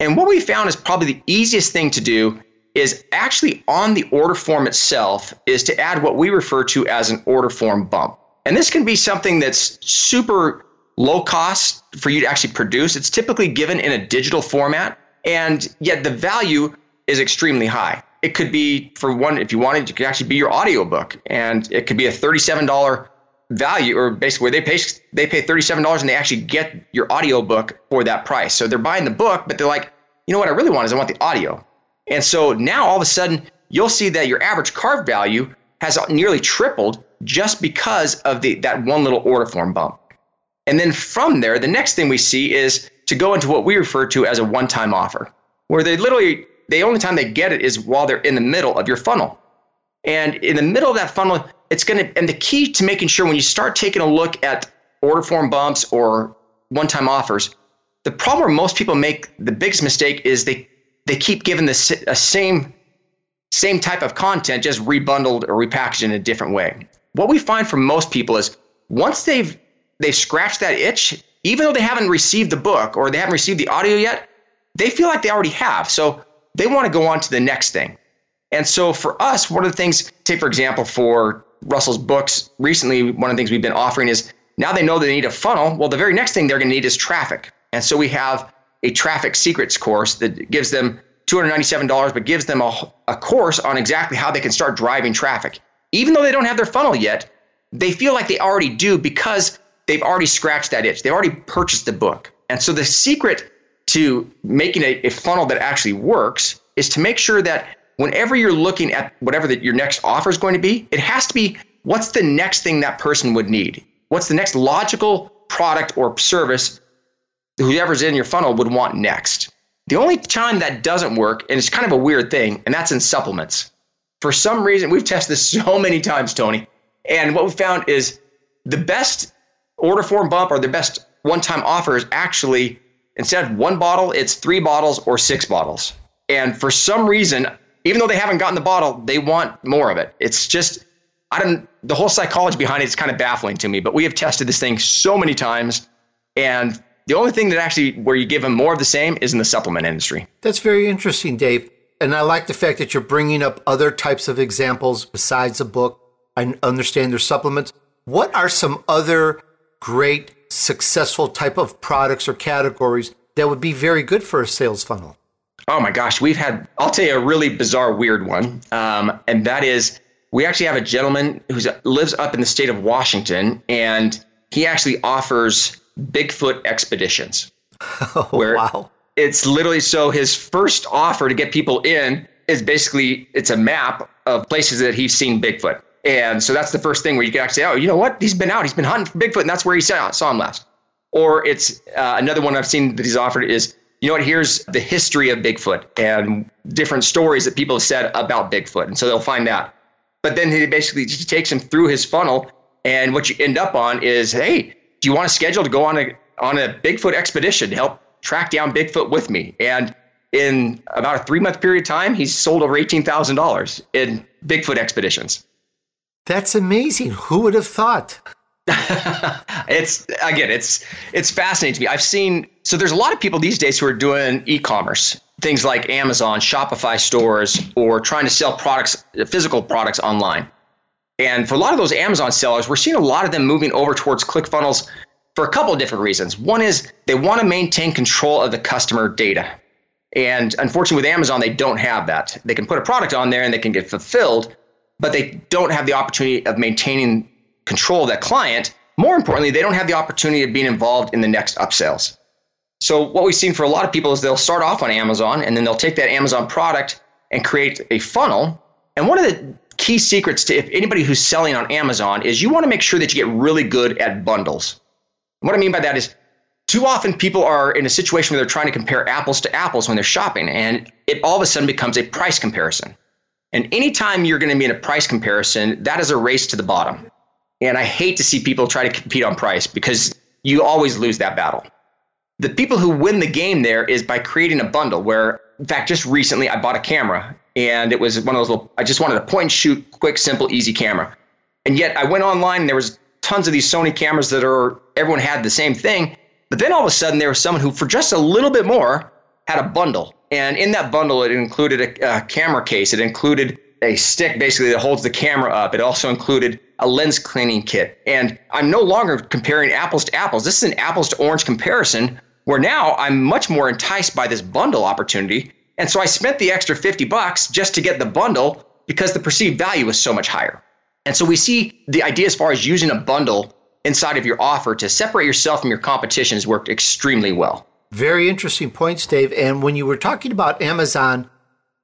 and what we found is probably the easiest thing to do is actually on the order form itself is to add what we refer to as an order form bump. And this can be something that's super low cost for you to actually produce. It's typically given in a digital format, and yet the value is extremely high. It could be for one, if you wanted, it could actually be your audiobook, and it could be a $37 value or basically they pay they pay $37 and they actually get your audio book for that price. So they're buying the book, but they're like, you know what I really want is I want the audio. And so now all of a sudden you'll see that your average carve value has nearly tripled just because of the that one little order form bump. And then from there, the next thing we see is to go into what we refer to as a one-time offer, where they literally the only time they get it is while they're in the middle of your funnel. And in the middle of that funnel, it's going to, and the key to making sure when you start taking a look at order form bumps or one time offers, the problem where most people make the biggest mistake is they, they keep giving the same, same type of content, just rebundled or repackaged in a different way. what we find from most people is once they've they've scratched that itch, even though they haven't received the book or they haven't received the audio yet, they feel like they already have. So they want to go on to the next thing. And so for us, one of the things, take for example, for Russell's books, recently, one of the things we've been offering is now they know they need a funnel. Well, the very next thing they're going to need is traffic. And so we have a traffic secrets course that gives them $297, but gives them a, a course on exactly how they can start driving traffic. Even though they don't have their funnel yet, they feel like they already do because they've already scratched that itch. They've already purchased the book. And so the secret to making a, a funnel that actually works is to make sure that whenever you're looking at whatever the, your next offer is going to be, it has to be what's the next thing that person would need? What's the next logical product or service whoever's in your funnel would want next? The only time that doesn't work, and it's kind of a weird thing, and that's in supplements. For some reason, we've tested this so many times, Tony, and what we found is the best order form bump or the best one time offer is actually instead of one bottle, it's three bottles or six bottles. And for some reason, even though they haven't gotten the bottle, they want more of it. It's just, I don't, the whole psychology behind it is kind of baffling to me, but we have tested this thing so many times. And the only thing that actually, where you give them more of the same is in the supplement industry. That's very interesting, Dave. And I like the fact that you're bringing up other types of examples besides a book. I understand there's supplements. What are some other great, successful type of products or categories that would be very good for a sales funnel? Oh my gosh, we've had, I'll tell you a really bizarre, weird one. Um, and that is, we actually have a gentleman who lives up in the state of Washington, and he actually offers Bigfoot expeditions. Oh, where wow. It's literally so his first offer to get people in is basically it's a map of places that he's seen Bigfoot. And so that's the first thing where you can actually say, oh, you know what? He's been out. He's been hunting for Bigfoot, and that's where he saw, saw him last. Or it's uh, another one I've seen that he's offered is you know what, here's the history of Bigfoot and different stories that people have said about Bigfoot. And so they'll find out. But then he basically just takes him through his funnel. And what you end up on is, hey, do you want to schedule to go on a on a Bigfoot expedition to help track down Bigfoot with me? And in about a three month period of time, he's sold over eighteen thousand dollars in Bigfoot expeditions. That's amazing. Who would have thought? it's again, it's it's fascinating to me. I've seen so there's a lot of people these days who are doing e-commerce, things like Amazon, Shopify stores, or trying to sell products, physical products online. And for a lot of those Amazon sellers, we're seeing a lot of them moving over towards ClickFunnels for a couple of different reasons. One is they want to maintain control of the customer data. And unfortunately, with Amazon, they don't have that. They can put a product on there and they can get fulfilled, but they don't have the opportunity of maintaining control of that client. More importantly, they don't have the opportunity of being involved in the next upsells. So what we've seen for a lot of people is they'll start off on Amazon and then they'll take that Amazon product and create a funnel. And one of the key secrets to if anybody who's selling on Amazon is you want to make sure that you get really good at bundles. what I mean by that is too often people are in a situation where they're trying to compare apples to apples when they're shopping and it all of a sudden becomes a price comparison. And anytime you're going to be in a price comparison, that is a race to the bottom. And I hate to see people try to compete on price because you always lose that battle. The people who win the game there is by creating a bundle where, in fact, just recently I bought a camera and it was one of those little, I just wanted a point and shoot, quick, simple, easy camera. And yet I went online and there was tons of these Sony cameras that are, everyone had the same thing. But then all of a sudden there was someone who, for just a little bit more, had a bundle. And in that bundle, it included a, a camera case. It included a stick basically that holds the camera up. It also included a lens cleaning kit. And I'm no longer comparing apples to apples. This is an apples to orange comparison where now I'm much more enticed by this bundle opportunity. And so I spent the extra 50 bucks just to get the bundle because the perceived value was so much higher. And so we see the idea as far as using a bundle inside of your offer to separate yourself from your competition has worked extremely well. Very interesting points, Dave. And when you were talking about Amazon,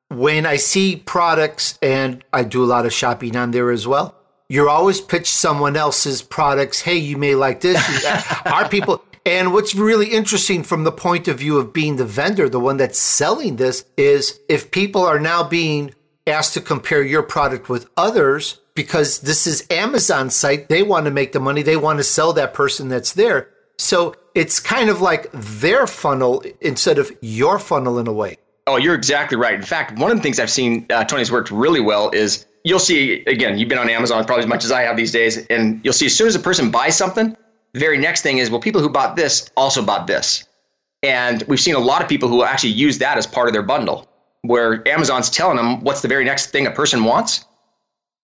when I see products, and I do a lot of shopping on there as well, you're always pitch someone else's products. Hey, you may like this. Our people. And what's really interesting from the point of view of being the vendor, the one that's selling this, is if people are now being asked to compare your product with others, because this is Amazon site, they want to make the money, they want to sell that person that's there. So it's kind of like their funnel instead of your funnel in a way. Oh, you're exactly right. In fact, one of the things I've seen uh, Tony's worked really well is you'll see again, you've been on Amazon probably as much as I have these days, and you'll see as soon as a person buys something, the very next thing is, well, people who bought this also bought this. And we've seen a lot of people who actually use that as part of their bundle, where Amazon's telling them what's the very next thing a person wants.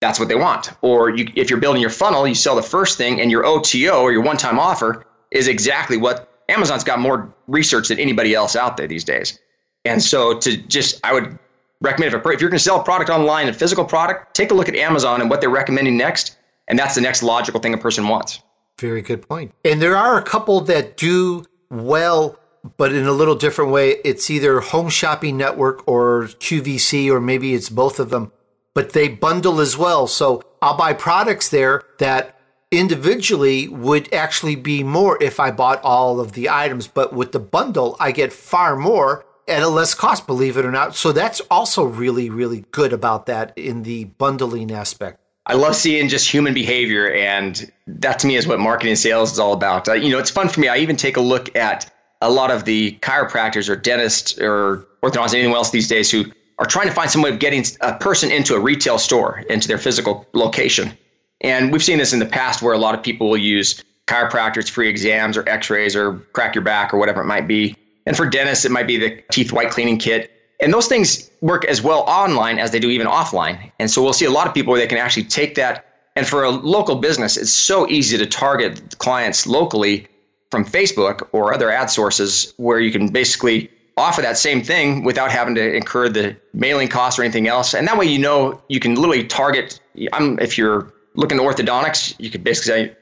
That's what they want. Or you, if you're building your funnel, you sell the first thing, and your OTO or your one time offer is exactly what Amazon's got more research than anybody else out there these days. And so to just, I would recommend if, if you're going to sell a product online, a physical product, take a look at Amazon and what they're recommending next. And that's the next logical thing a person wants. Very good point. And there are a couple that do well, but in a little different way. It's either Home Shopping Network or QVC, or maybe it's both of them, but they bundle as well. So I'll buy products there that individually would actually be more if I bought all of the items. But with the bundle, I get far more at a less cost, believe it or not. So that's also really, really good about that in the bundling aspect. I love seeing just human behavior, and that to me is what marketing sales is all about. Uh, you know, it's fun for me. I even take a look at a lot of the chiropractors or dentists or orthodontists, anyone else these days who are trying to find some way of getting a person into a retail store, into their physical location. And we've seen this in the past where a lot of people will use chiropractors, free exams, or x rays, or crack your back, or whatever it might be. And for dentists, it might be the teeth white cleaning kit. And those things work as well online as they do even offline. And so we'll see a lot of people where they can actually take that. And for a local business, it's so easy to target clients locally from Facebook or other ad sources where you can basically offer that same thing without having to incur the mailing costs or anything else. And that way, you know, you can literally target. I'm, if you're looking at orthodontics, you could basically say,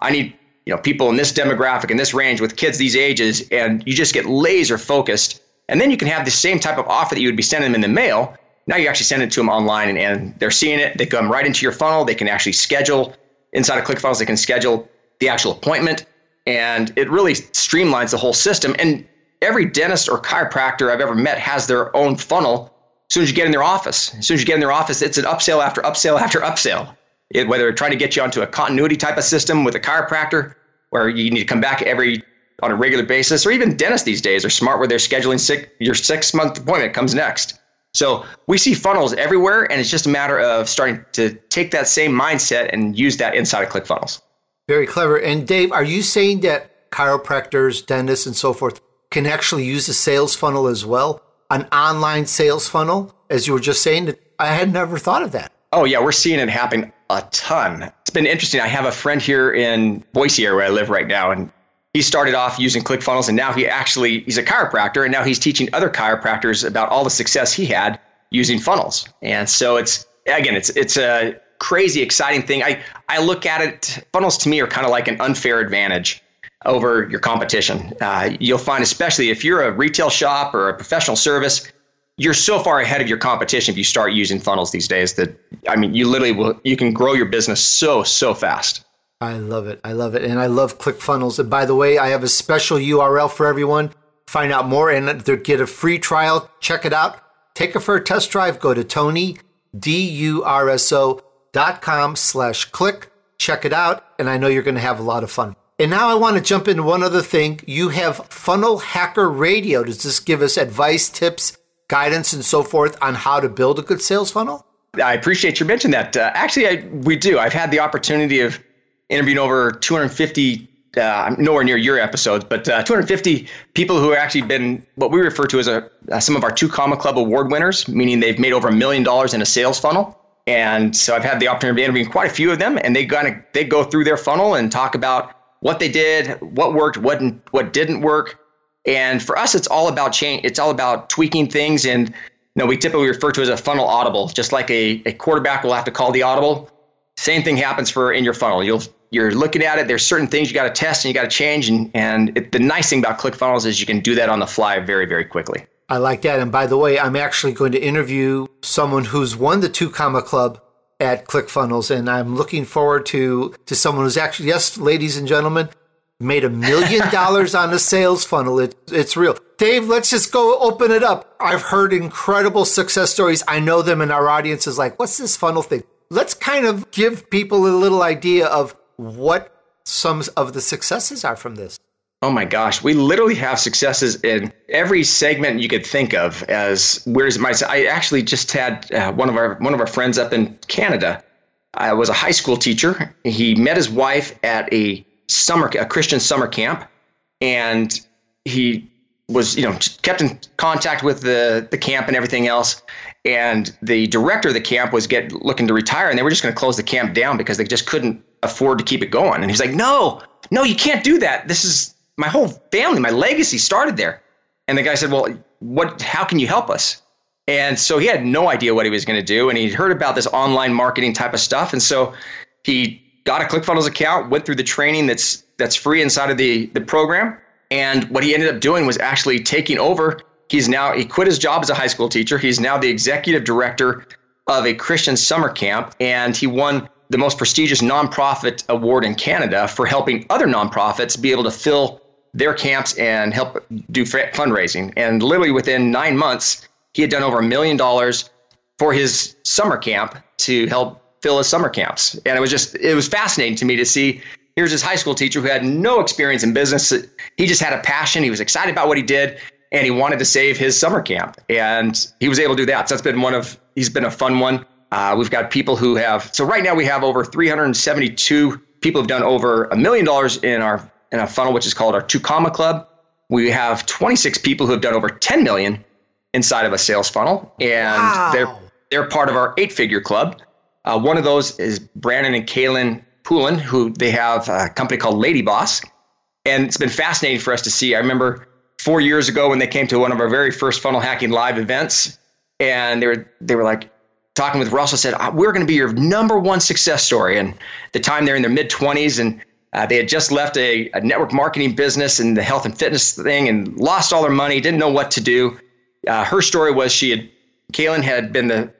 I need you know people in this demographic in this range with kids these ages and you just get laser focused. And then you can have the same type of offer that you would be sending them in the mail. Now you actually send it to them online and, and they're seeing it. They come right into your funnel. They can actually schedule inside of clickfunnels they can schedule the actual appointment. And it really streamlines the whole system. And every dentist or chiropractor i've ever met has their own funnel. As soon as you get in their office as soon as you get in their office it's an upsell after upsell after upsell it, whether trying to get you onto a continuity type of system with a chiropractor where you need to come back every on a regular basis, or even dentists these days are smart where they're scheduling six, your six month appointment comes next. So we see funnels everywhere, and it's just a matter of starting to take that same mindset and use that inside of ClickFunnels. Very clever. And Dave, are you saying that chiropractors, dentists, and so forth can actually use a sales funnel as well? An online sales funnel, as you were just saying? I had never thought of that. Oh, yeah, we're seeing it happen a ton. It's been interesting. I have a friend here in Boise area where I live right now, and he started off using ClickFunnels, and now he actually he's a chiropractor, and now he's teaching other chiropractors about all the success he had using funnels. And so it's again, it's it's a crazy exciting thing. I I look at it. Funnels to me are kind of like an unfair advantage over your competition. Uh, you'll find, especially if you're a retail shop or a professional service, you're so far ahead of your competition if you start using funnels these days that I mean you literally will you can grow your business so so fast. I love it. I love it. And I love ClickFunnels. And by the way, I have a special URL for everyone. Find out more and uh, get a free trial. Check it out. Take it for a test drive. Go to Tony, D-U-R-S-O dot com slash click. Check it out. And I know you're going to have a lot of fun. And now I want to jump into one other thing. You have Funnel Hacker Radio. Does this give us advice, tips, guidance and so forth on how to build a good sales funnel? I appreciate you mentioning that. Uh, actually, I, we do. I've had the opportunity of interviewing over 250, uh, nowhere near your episodes, but uh, 250 people who have actually been what we refer to as a, uh, some of our two comma club award winners, meaning they've made over a million dollars in a sales funnel. And so I've had the opportunity of interviewing quite a few of them, and they kind of they go through their funnel and talk about what they did, what worked, what what didn't work, and for us, it's all about change. It's all about tweaking things. And you know, we typically refer to as a funnel audible, just like a, a quarterback will have to call the audible. Same thing happens for in your funnel. You'll you're looking at it. There's certain things you got to test and you got to change. And and it, the nice thing about ClickFunnels is you can do that on the fly very very quickly. I like that. And by the way, I'm actually going to interview someone who's won the Two Comma Club at ClickFunnels, and I'm looking forward to to someone who's actually yes, ladies and gentlemen, made a million dollars on a sales funnel. It, it's real. Dave, let's just go open it up. I've heard incredible success stories. I know them, and our audience is like, what's this funnel thing? Let's kind of give people a little idea of what some of the successes are from this. Oh my gosh, we literally have successes in every segment you could think of. As where's my? I actually just had uh, one of our one of our friends up in Canada. I was a high school teacher. He met his wife at a summer a Christian summer camp, and he was you know kept in contact with the the camp and everything else. And the director of the camp was get looking to retire, and they were just going to close the camp down because they just couldn't afford to keep it going. And he's like, "No, no, you can't do that. This is my whole family, my legacy started there. And the guy said, Well, what how can you help us? And so he had no idea what he was going to do. And he'd heard about this online marketing type of stuff. And so he got a ClickFunnels account, went through the training that's that's free inside of the, the program. And what he ended up doing was actually taking over. He's now he quit his job as a high school teacher. He's now the executive director of a Christian summer camp, and he won the most prestigious nonprofit award in Canada for helping other nonprofits be able to fill their camps and help do fundraising. And literally within nine months, he had done over a million dollars for his summer camp to help fill his summer camps. And it was just, it was fascinating to me to see here's this high school teacher who had no experience in business. He just had a passion. He was excited about what he did and he wanted to save his summer camp. And he was able to do that. So that's been one of, he's been a fun one. Uh, we've got people who have, so right now we have over 372 people who've done over a million dollars in our in a funnel which is called our two comma club. We have 26 people who have done over 10 million inside of a sales funnel, and wow. they're they're part of our eight figure club. Uh, one of those is Brandon and Kaelin Poulin, who they have a company called Lady Boss, and it's been fascinating for us to see. I remember four years ago when they came to one of our very first funnel hacking live events, and they were they were like talking with Russell said uh, we're going to be your number one success story. And the time they're in their mid 20s and uh, they had just left a, a, network marketing business and the health and fitness thing and lost all their money, didn't know what to do. Uh, her story was she had, Kaelin had been the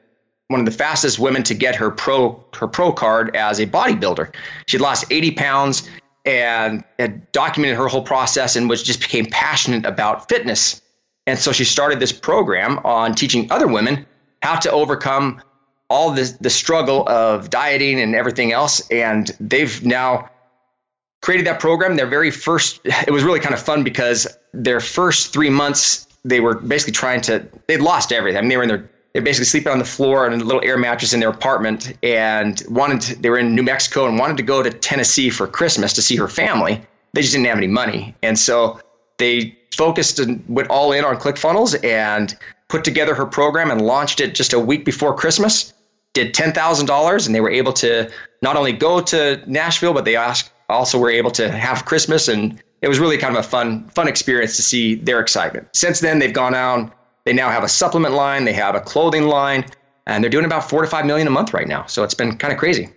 one of the fastest women to get her pro her pro card as a bodybuilder. She'd lost 80 pounds and had documented her whole process and was just became passionate about fitness. And so she started this program on teaching other women how to overcome all this the struggle of dieting and everything else. And they've now created that program. Their very first, it was really kind of fun because their first three months, they were basically trying to, they'd lost everything. I mean, they were in their, they basically sleeping on the floor on a little air mattress in their apartment and wanted to, they were in New Mexico and wanted to go to Tennessee for Christmas to see her family. They just didn't have any money. And so they focused and went all in on ClickFunnels and put together her program and launched it just a week before Christmas. Did $10,000 and they were able to not only go to Nashville, but they also were able to have Christmas, and it was really kind of a fun fun experience to see their excitement. Since then, they've gone on. They now have a supplement line, they have a clothing line, and they're doing about four to five million a month right now. So it's been kind of crazy.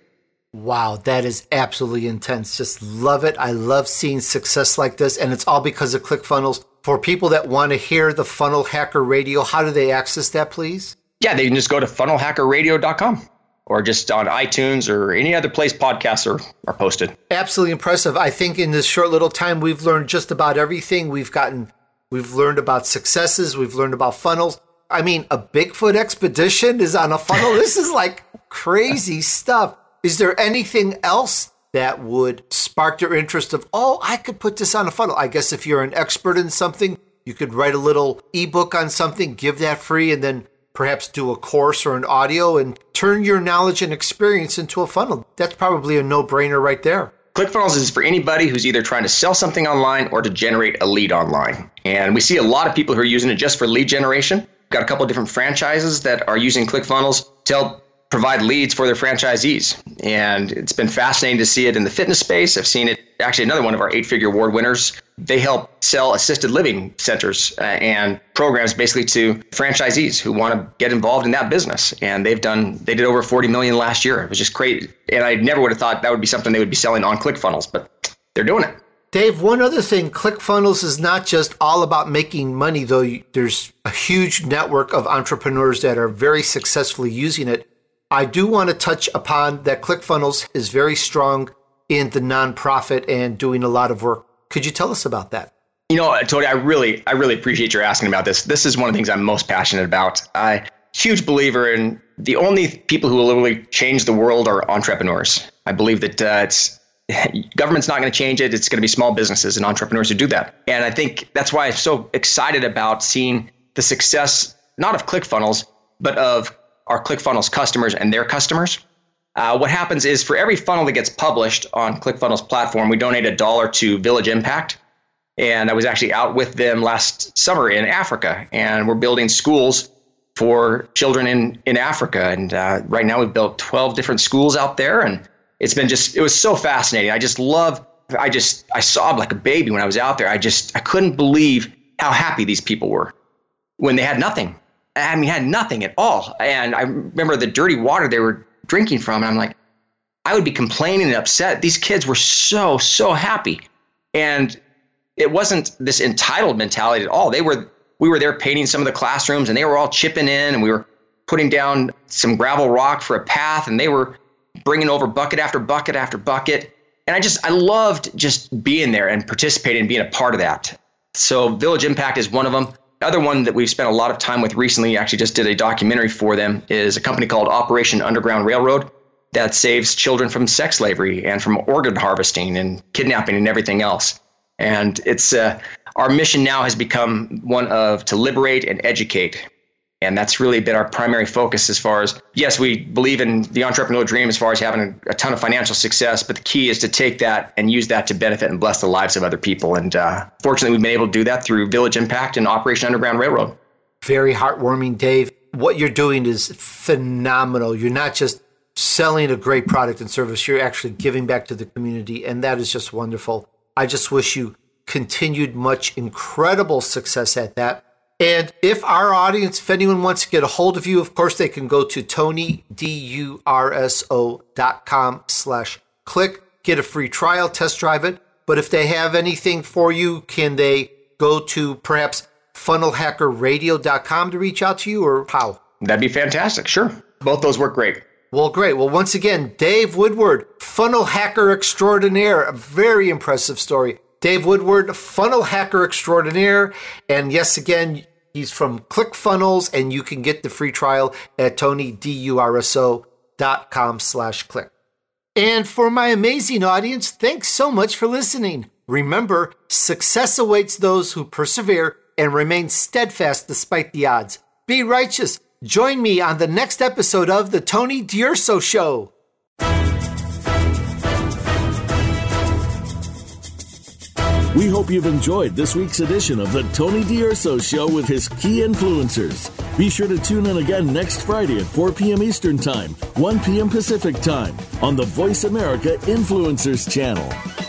Wow, that is absolutely intense. Just love it. I love seeing success like this, and it's all because of ClickFunnels. For people that want to hear the Funnel Hacker Radio, how do they access that, please? Yeah, they can just go to funnelhackerradio.com or just on iTunes or any other place podcasts are, are posted. Absolutely impressive. I think in this short little time we've learned just about everything. We've gotten we've learned about successes, we've learned about funnels. I mean, a Bigfoot expedition is on a funnel. this is like crazy stuff. Is there anything else that would spark your interest of, oh, I could put this on a funnel? I guess if you're an expert in something, you could write a little ebook on something, give that free, and then perhaps do a course or an audio and turn your knowledge and experience into a funnel. That's probably a no brainer right there. ClickFunnels is for anybody who's either trying to sell something online or to generate a lead online. And we see a lot of people who are using it just for lead generation. We've got a couple of different franchises that are using ClickFunnels to help provide leads for their franchisees. And it's been fascinating to see it in the fitness space. I've seen it actually another one of our eight figure award winners. They help sell assisted living centers uh, and programs basically to franchisees who want to get involved in that business. And they've done, they did over 40 million last year. It was just great. And I never would have thought that would be something they would be selling on ClickFunnels, but they're doing it. Dave, one other thing, ClickFunnels is not just all about making money, though there's a huge network of entrepreneurs that are very successfully using it. I do want to touch upon that ClickFunnels is very strong in the nonprofit and doing a lot of work. Could you tell us about that? You know, Tony, I really, I really appreciate your asking about this. This is one of the things I'm most passionate about. I huge believer in the only people who will literally change the world are entrepreneurs. I believe that uh, it's government's not going to change it. It's going to be small businesses and entrepreneurs who do that. And I think that's why I'm so excited about seeing the success, not of ClickFunnels, but of our ClickFunnels customers and their customers. Uh, what happens is for every funnel that gets published on ClickFunnels platform, we donate a dollar to Village Impact. And I was actually out with them last summer in Africa, and we're building schools for children in, in Africa. And uh, right now we've built 12 different schools out there, and it's been just, it was so fascinating. I just love, I just, I sobbed like a baby when I was out there. I just, I couldn't believe how happy these people were when they had nothing. I mean, had nothing at all. And I remember the dirty water they were drinking from. And I'm like, I would be complaining and upset. These kids were so, so happy. And it wasn't this entitled mentality at all. They were, we were there painting some of the classrooms and they were all chipping in and we were putting down some gravel rock for a path and they were bringing over bucket after bucket after bucket. And I just, I loved just being there and participating and being a part of that. So Village Impact is one of them. Other one that we've spent a lot of time with recently, actually just did a documentary for them, is a company called Operation Underground Railroad that saves children from sex slavery and from organ harvesting and kidnapping and everything else. And it's uh, our mission now has become one of to liberate and educate. And that's really been our primary focus as far as, yes, we believe in the entrepreneurial dream as far as having a, ton of financial success, but the key is to take that and use that to benefit and bless the lives of other people. And uh, fortunately, we've been able to do that through Village Impact and Operation Underground Railroad. Very heartwarming, Dave. What you're doing is phenomenal. You're not just selling a great product and service, you're actually giving back to the community. And that is just wonderful. I just wish you continued much incredible success at that. And if our audience, if anyone wants to get a hold of you, of course, they can go to tonydurso.com slash click, get a free trial, test drive it. But if they have anything for you, can they go to perhaps funnelhackerradio.com to reach out to you or how? That'd be fantastic. Sure. Both those work great. Well, great. Well, once again, Dave Woodward, funnel hacker extraordinaire. A very impressive story. Dave Woodward, funnel hacker extraordinaire. And yes, again, he's from ClickFunnels, and you can get the free trial at tonydurso.com slash click. And for my amazing audience, thanks so much for listening. Remember, success awaits those who persevere and remain steadfast despite the odds. Be righteous Join me on the next episode of The Tony D'Urso Show. We hope you've enjoyed this week's edition of The Tony D'Urso Show with his key influencers. Be sure to tune in again next Friday at 4 p.m. Eastern Time, 1 p.m. Pacific Time on the Voice America Influencers channel.